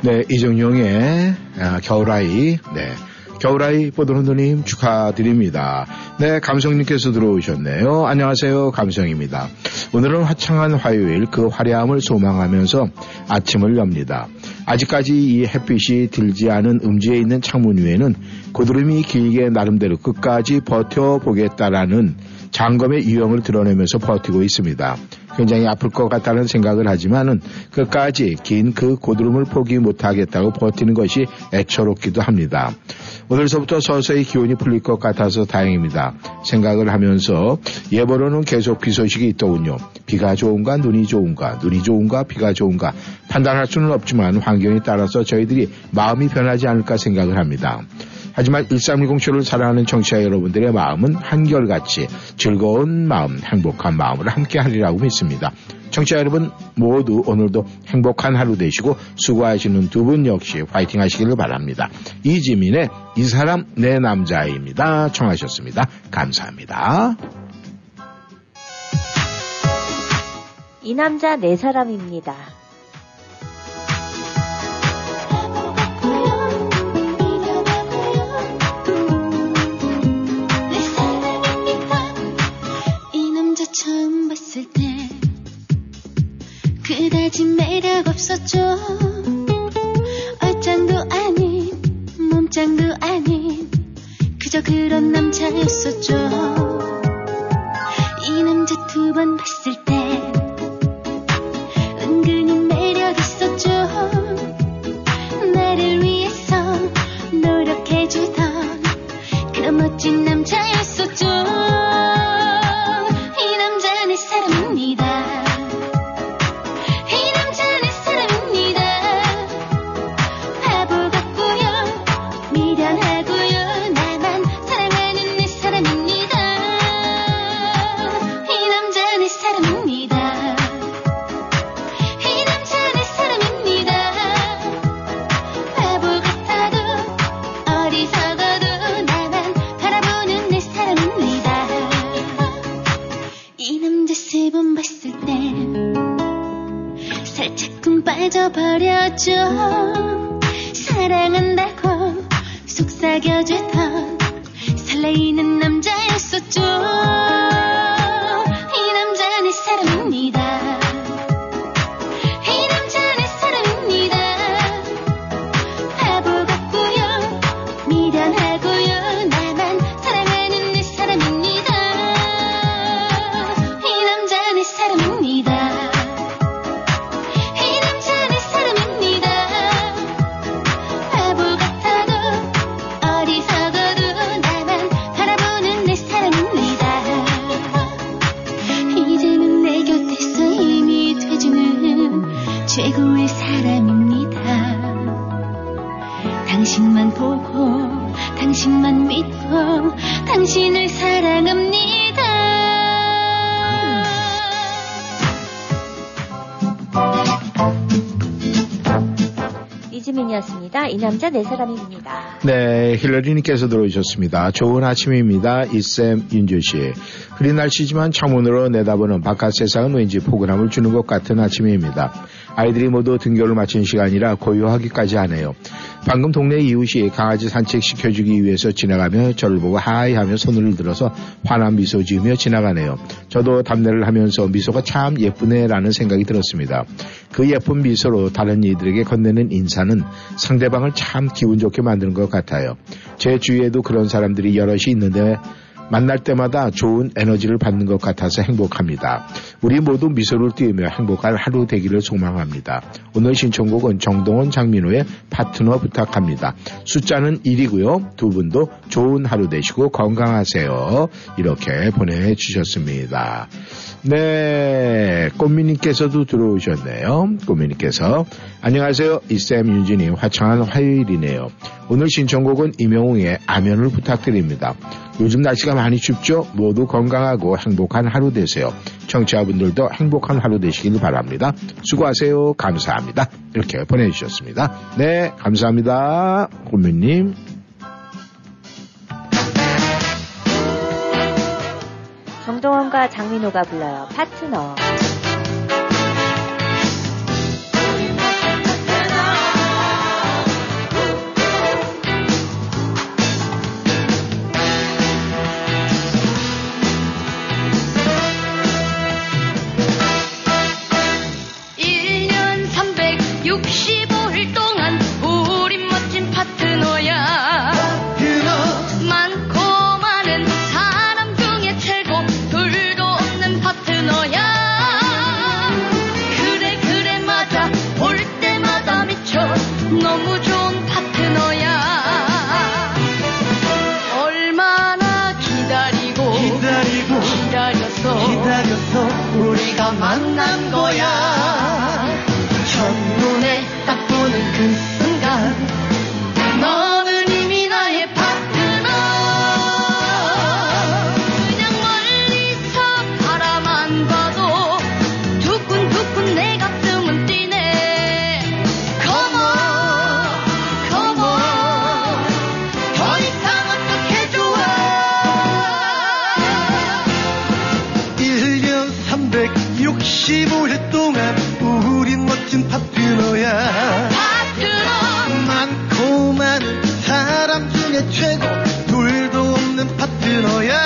네, 이정용의 아, 겨울아이, 네. 겨울아이 보드론드님 축하드립니다. 네, 감성님께서 들어오셨네요. 안녕하세요, 감성입니다. 오늘은 화창한 화요일 그 화려함을 소망하면서 아침을 엽니다. 아직까지 이 햇빛이 들지 않은 음지에 있는 창문 위에는 고드름이 길게 나름대로 끝까지 버텨보겠다라는 장검의 유형을 드러내면서 버티고 있습니다. 굉장히 아플 것 같다는 생각을 하지만은 끝까지 긴 그 고드름을 포기 못하겠다고 버티는 것이 애처롭기도 합니다. 오늘서부터 서서히 기온이 풀릴 것 같아서 다행입니다. 생각을 하면서 예보로는 계속 비 소식이 있더군요. 비가 좋은가 눈이 좋은가 눈이 좋은가 비가 좋은가 판단할 수는 없지만 환경에 따라서 저희들이 마음이 변하지 않을까 생각을 합니다. 하지만 1310쇼를 사랑하는 청취자 여러분들의 마음은 한결같이 즐거운 마음, 행복한 마음으로 함께 하리라고 믿습니다. 청취자 여러분 모두 오늘도 행복한 하루 되시고 수고하시는 두 분 역시 화이팅 하시기를 바랍니다. 이지민의 이 사람 내 남자입니다. 청하셨습니다. 감사합니다. 이 남자 내 사람입니다. 처음 봤을 때 그다지 매력 없었죠. 얼짱도 아닌 몸짱도 아닌 그저 그런 남자였었죠. 이 남자 두 번 봤을 때 은근히 매력 있었죠. 나를 위해서 노력해주던 그런 멋진 남 빠져버렸죠. 사랑한다고 속삭여주던 설레이는 남 남자 내 사람입니다. 네, 힐러리님께서 들어오셨습니다. 좋은 아침입니다. 이쌤 윤주 씨. 흐린 날씨지만 창문으로 내다보는 바깥 세상은 왠지 포근함을 주는 것 같은 아침입니다. 아이들이 모두 등교를 마친 시간이라 고요하기까지 하네요. 방금 동네 이웃이 강아지 산책시켜주기 위해서 지나가며 저를 보고 hi 하며 손을 들어서 환한 미소 지으며 지나가네요. 저도 답례를 하면서 미소가 참 예쁘네라는 생각이 들었습니다. 그 예쁜 미소로 다른 이들에게 건네는 인사는 상대방을 참 기분 좋게 만드는 것 같아요. 제 주위에도 그런 사람들이 여럿이 있는데 만날 때마다 좋은 에너지를 받는 것 같아서 행복합니다. 우리 모두 미소를 띄우며 행복한 하루 되기를 소망합니다. 오늘 신청곡은 정동원 장민호의 파트너 부탁합니다. 숫자는 1이고요. 두 분도 좋은 하루 되시고 건강하세요. 이렇게 보내주셨습니다. 네, 꽃미님께서도 들어오셨네요. 꽃미님께서 안녕하세요. 이쌤 윤진님 화창한 화요일이네요. 오늘 신청곡은 임영웅의 아면을 부탁드립니다. 요즘 날씨가 많이 춥죠? 모두 건강하고 행복한 하루 되세요. 청취자분들도 행복한 하루 되시길 바랍니다. 수고하세요. 감사합니다. 이렇게 보내주셨습니다. 네, 감사합니다. 고민님. 정동원과 장민호가 불러요. 파트너. 365일 동안 우린 멋진 파트너야. 파트너. 많고 많은 사람 중에 최고 둘도 없는 파트너야.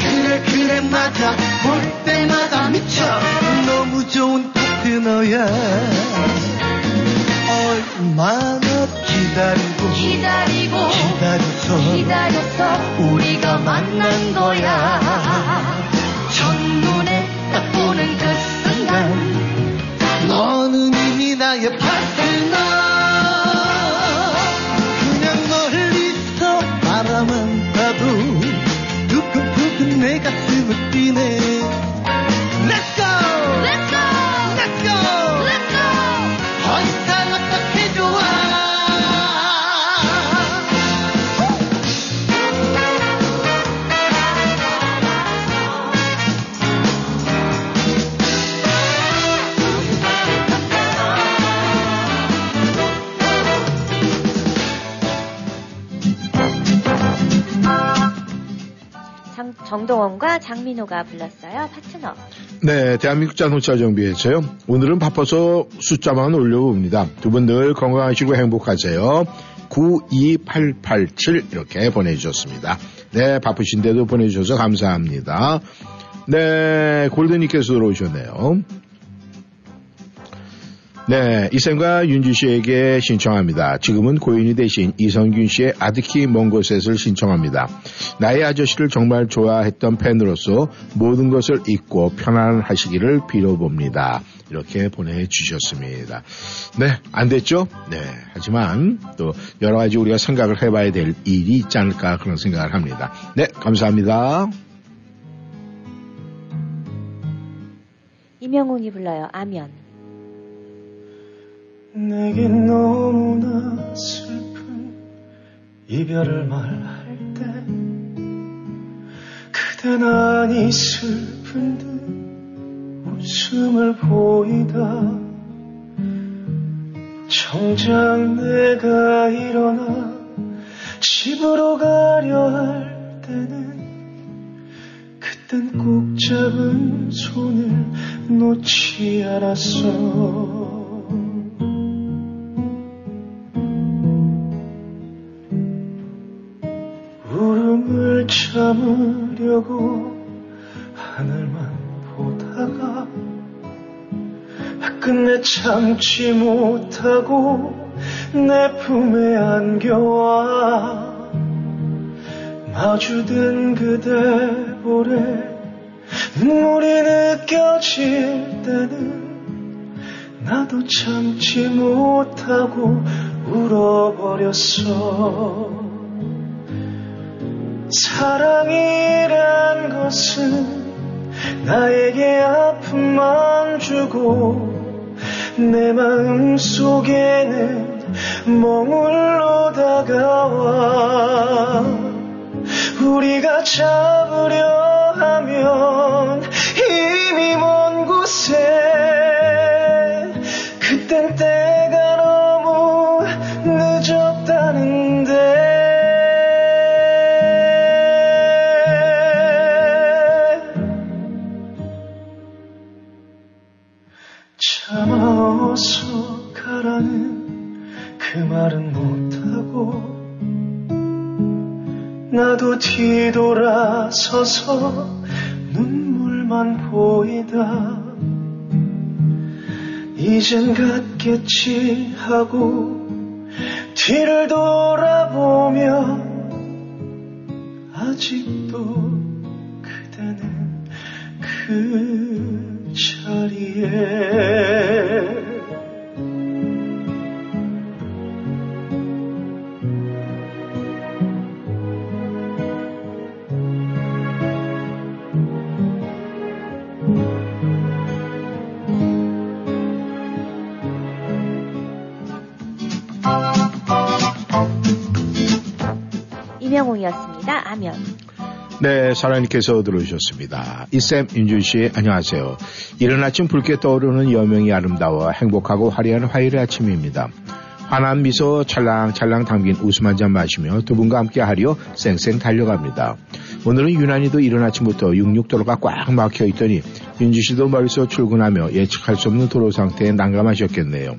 그래 그래 맞아. 볼 때마다 미쳐. 너무 좋은 파트너야. 얼마나 기다리고 기다리고 기다렸어 기다렸어 우리가 만난 거야 장- 정동원과 장민호가 불렀어요. 파트너. 네, 대한민국 자동차 정비회사요. 오늘은 바빠서 숫자만 올려봅니다. 두 분 늘 건강하시고 행복하세요. 92887 이렇게 보내주셨습니다. 네, 바쁘신데도 보내주셔서 감사합니다. 네, 골든님께서 들어오셨네요. 네, 이쌤과 윤주 씨에게 신청합니다. 지금은 고인이 대신 이성균 씨의 먼 곳에를 신청합니다. 나의 아저씨를 정말 좋아했던 팬으로서 모든 것을 잊고 편안하시기를 빌어봅니다. 이렇게 보내주셨습니다. 네, 안 됐죠? 네, 하지만 또 여러 가지 우리가 생각을 해봐야 될 일이 있지 않을까 그런 생각을 합니다. 네, 감사합니다. 이명웅이 불러요. 아면. 내겐 너무나 슬픈 이별을 말할 때 유난히 슬픈 듯 웃음을 보이다. 정작 내가 일어나 집으로 가려 할 때는 그땐 꼭 잡은 손을 놓지 않았어 참으려고 하늘만 보다가 끝내 참지 못하고 내 품에 안겨와 마주든 그대 볼에 눈물이 느껴질 때는 나도 참지 못하고 울어버렸어 사랑이란 것은 나에게 아픔만 주고 내 마음 속에는 머물러 다가와 우리가 잡으려 서서 눈물만 보이다. 이젠 갔겠지 하고 뒤를 돌아보면 아직도 그대는 그 네, 사랑님께서 들어오셨습니다. 이쌤 윤준 씨, 안녕하세요. 이른 아침 붉게 떠오르는 여명이 아름다워 행복하고 화려한 화요일 아침입니다. 환한 미소 찰랑찰랑 담긴 웃음 한 잔 마시며 두 분과 함께 하려 쌩쌩 달려갑니다. 오늘은 유난히도 이른 아침부터 66도로가 꽉 막혀 있더니 윤주 씨도 멀리서 출근하며 예측할 수 없는 도로 상태에 난감하셨겠네요.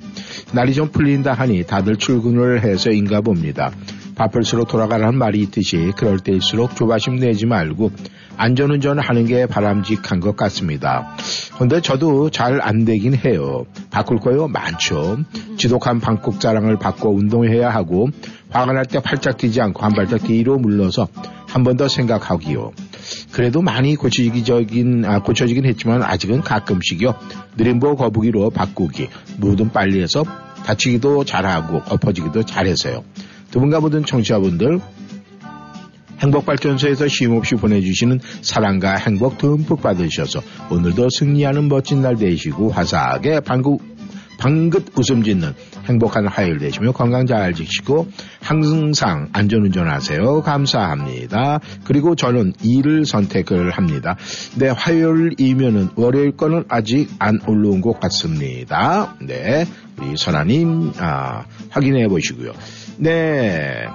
날이 좀 풀린다 하니 다들 출근을 해서인가 봅니다. 바쁠수록 돌아가라는 말이 있듯이 그럴 때일수록 조바심 내지 말고 안전운전 하는 게 바람직한 것 같습니다. 근데 저도 잘 안 되긴 해요. 바꿀 거요? 많죠. 지독한 방콕 자랑을 받고 운동해야 하고 화가 날 때 팔짝 뛰지 않고 한 발짝 뒤로 물러서 한 번 더 생각하기요. 그래도 많이 고쳐지긴, 아, 고쳐지긴 했지만 아직은 가끔씩요. 느림보 거북이로 바꾸기. 뭐든 빨리 해서 다치기도 잘하고 엎어지기도 잘해서요. 두 분과 모든 청취자분들 행복발전소에서 쉼없이 보내주시는 사랑과 행복 듬뿍 받으셔서 오늘도 승리하는 멋진 날 되시고 화사하게 방구, 방긋 웃음 짓는 행복한 화요일 되시며 건강 잘 지키고 항상 안전운전 하세요. 감사합니다. 그리고 저는 일을 선택을 합니다. 네, 화요일이면은 월요일 거는 아직 안 올라온 것 같습니다. 네, 우리 선아님 아, 확인해 보시고요. 네.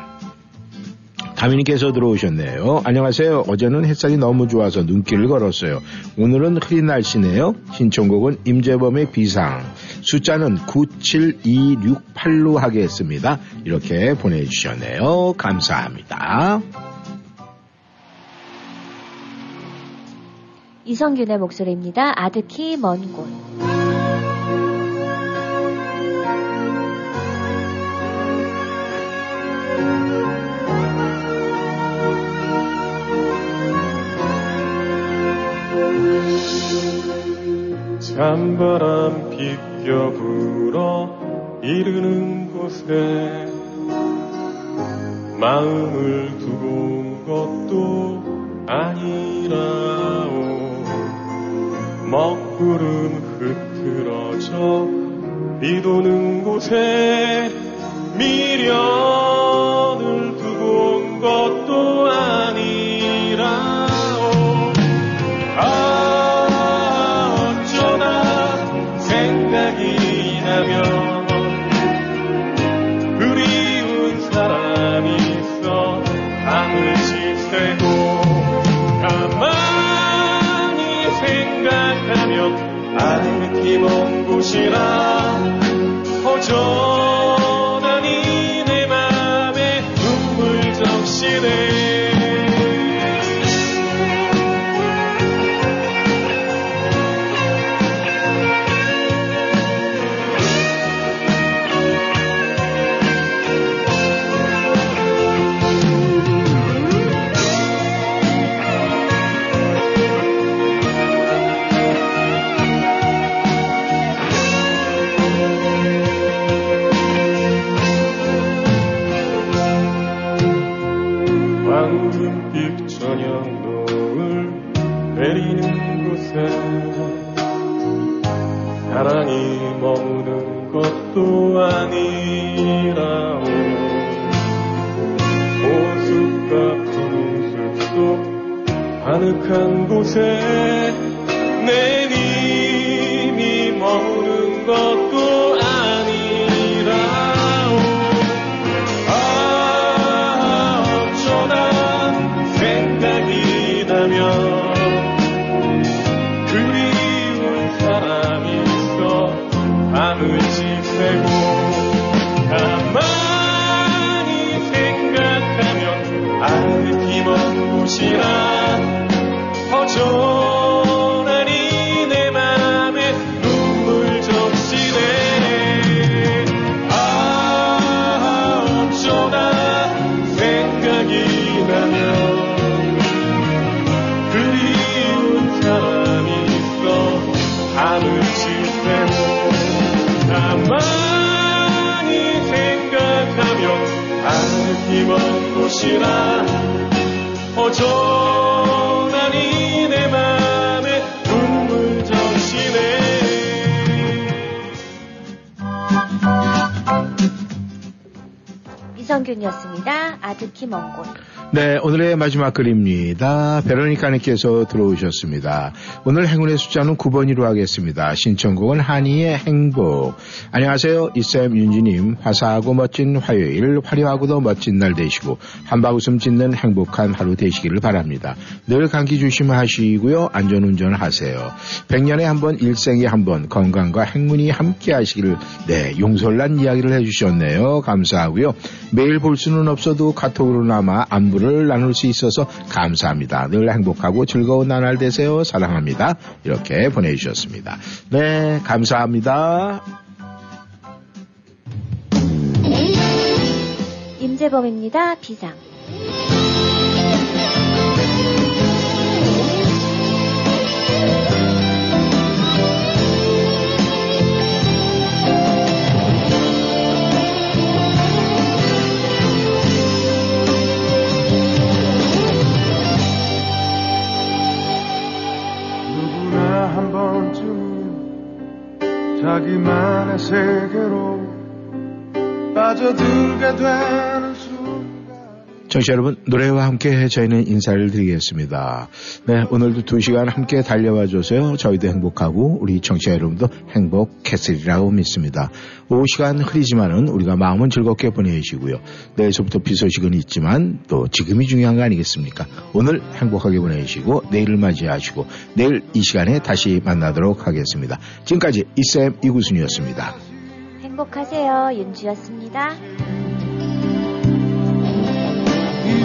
다민님께서 들어오셨네요. 안녕하세요. 어제는 햇살이 너무 좋아서 눈길을 걸었어요. 오늘은 흐린 날씨네요. 신청곡은 임재범의 비상. 숫자는 97268로 하겠습니다. 이렇게 보내주셨네요. 감사합니다. 이성균의 목소리입니다. 아득히 먼 곳. 찬바람 비껴 불어 이르는 곳에 마음을 두고 온 것도 아니라오. 먹구름 흐트러져 비도는 곳에 미련을 두고 온 것도 아니라 사랑이 먼 곳이라. 허전 곳에 내 님이 머무는 것도 아니라오 아 어쩌다 생각이 나면 그리운 사람이 있어. 밤을 지새고 내 맘에 눈물 적시네 이성균이었습니다. 아득히 먼 곳. 네, 오늘의 마지막 글입니다. 베로니카님께서 들어오셨습니다. 오늘 행운의 숫자는 9번으로 하겠습니다. 신청곡은 한이의 행복. 안녕하세요. 이쌤 윤지님. 화사하고 멋진 화요일, 화려하고도 멋진 날 되시고 한바웃음 짓는 행복한 하루 되시기를 바랍니다. 늘 감기 조심하시고요. 안전운전 하세요. 100년에 한 번, 일생에 한 번 건강과 행운이 함께 하시기를 네, 용설난 이야기를 해주셨네요. 감사하고요. 매일 볼 수는 없어도 카톡으로나마 안부를 나눌 수 있어서 감사합니다. 늘 행복하고 즐거운 나날 되세요. 사랑합니다. 이렇게 보내주셨습니다. 네, 감사합니다. 임재범입니다. 비상. 한 번쯤 자기만의 세계로 빠져들게 순간 청취자 여러분, 노래와 함께 저희는 인사를 드리겠습니다. 네, 오늘도 두 시간 함께 달려와 줘서요. 저희도 행복하고 우리 청취자 여러분도 행복했으리라고 믿습니다. 오후 시간 흐리지만은 우리가 마음은 즐겁게 보내시고요. 내일서부터 비 소식은 있지만 또 지금이 중요한 거 아니겠습니까? 오늘 행복하게 보내시고 내일을 맞이하시고 내일 이 시간에 다시 만나도록 하겠습니다. 지금까지 이쌤 이구순이었습니다. 행복하세요. 윤주였습니다.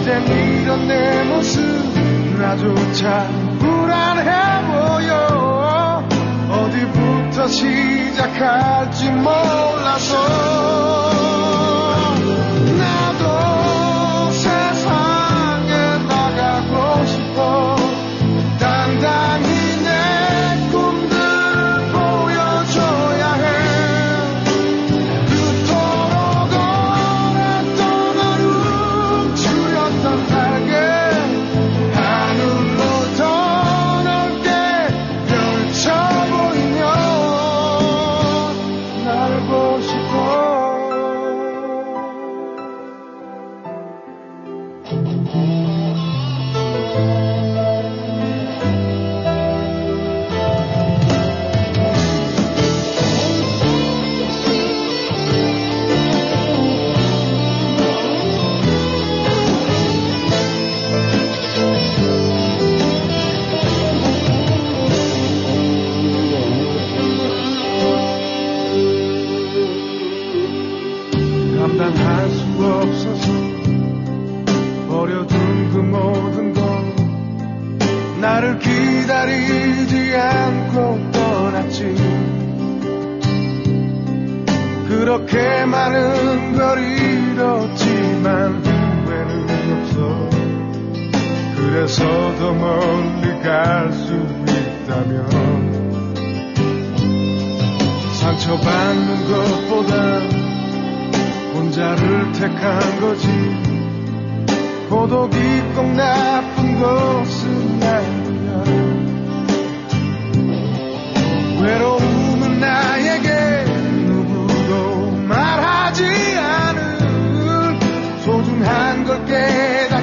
이젠 이런 내 모습 나조차 불안해 보여. 어디부터 시작할지 몰라서 보이지 않고 떠났지. 그렇게 많은 걸 잃었지만 후회는 없어. 그래서 더 멀리 갈 수 있다면 상처받는 것보다 혼자를 택한 거지. 고독이 꼭 나쁜 것은 아니 외로움은 나에게 누구도 말하지 않을 소중한 걸 깨달아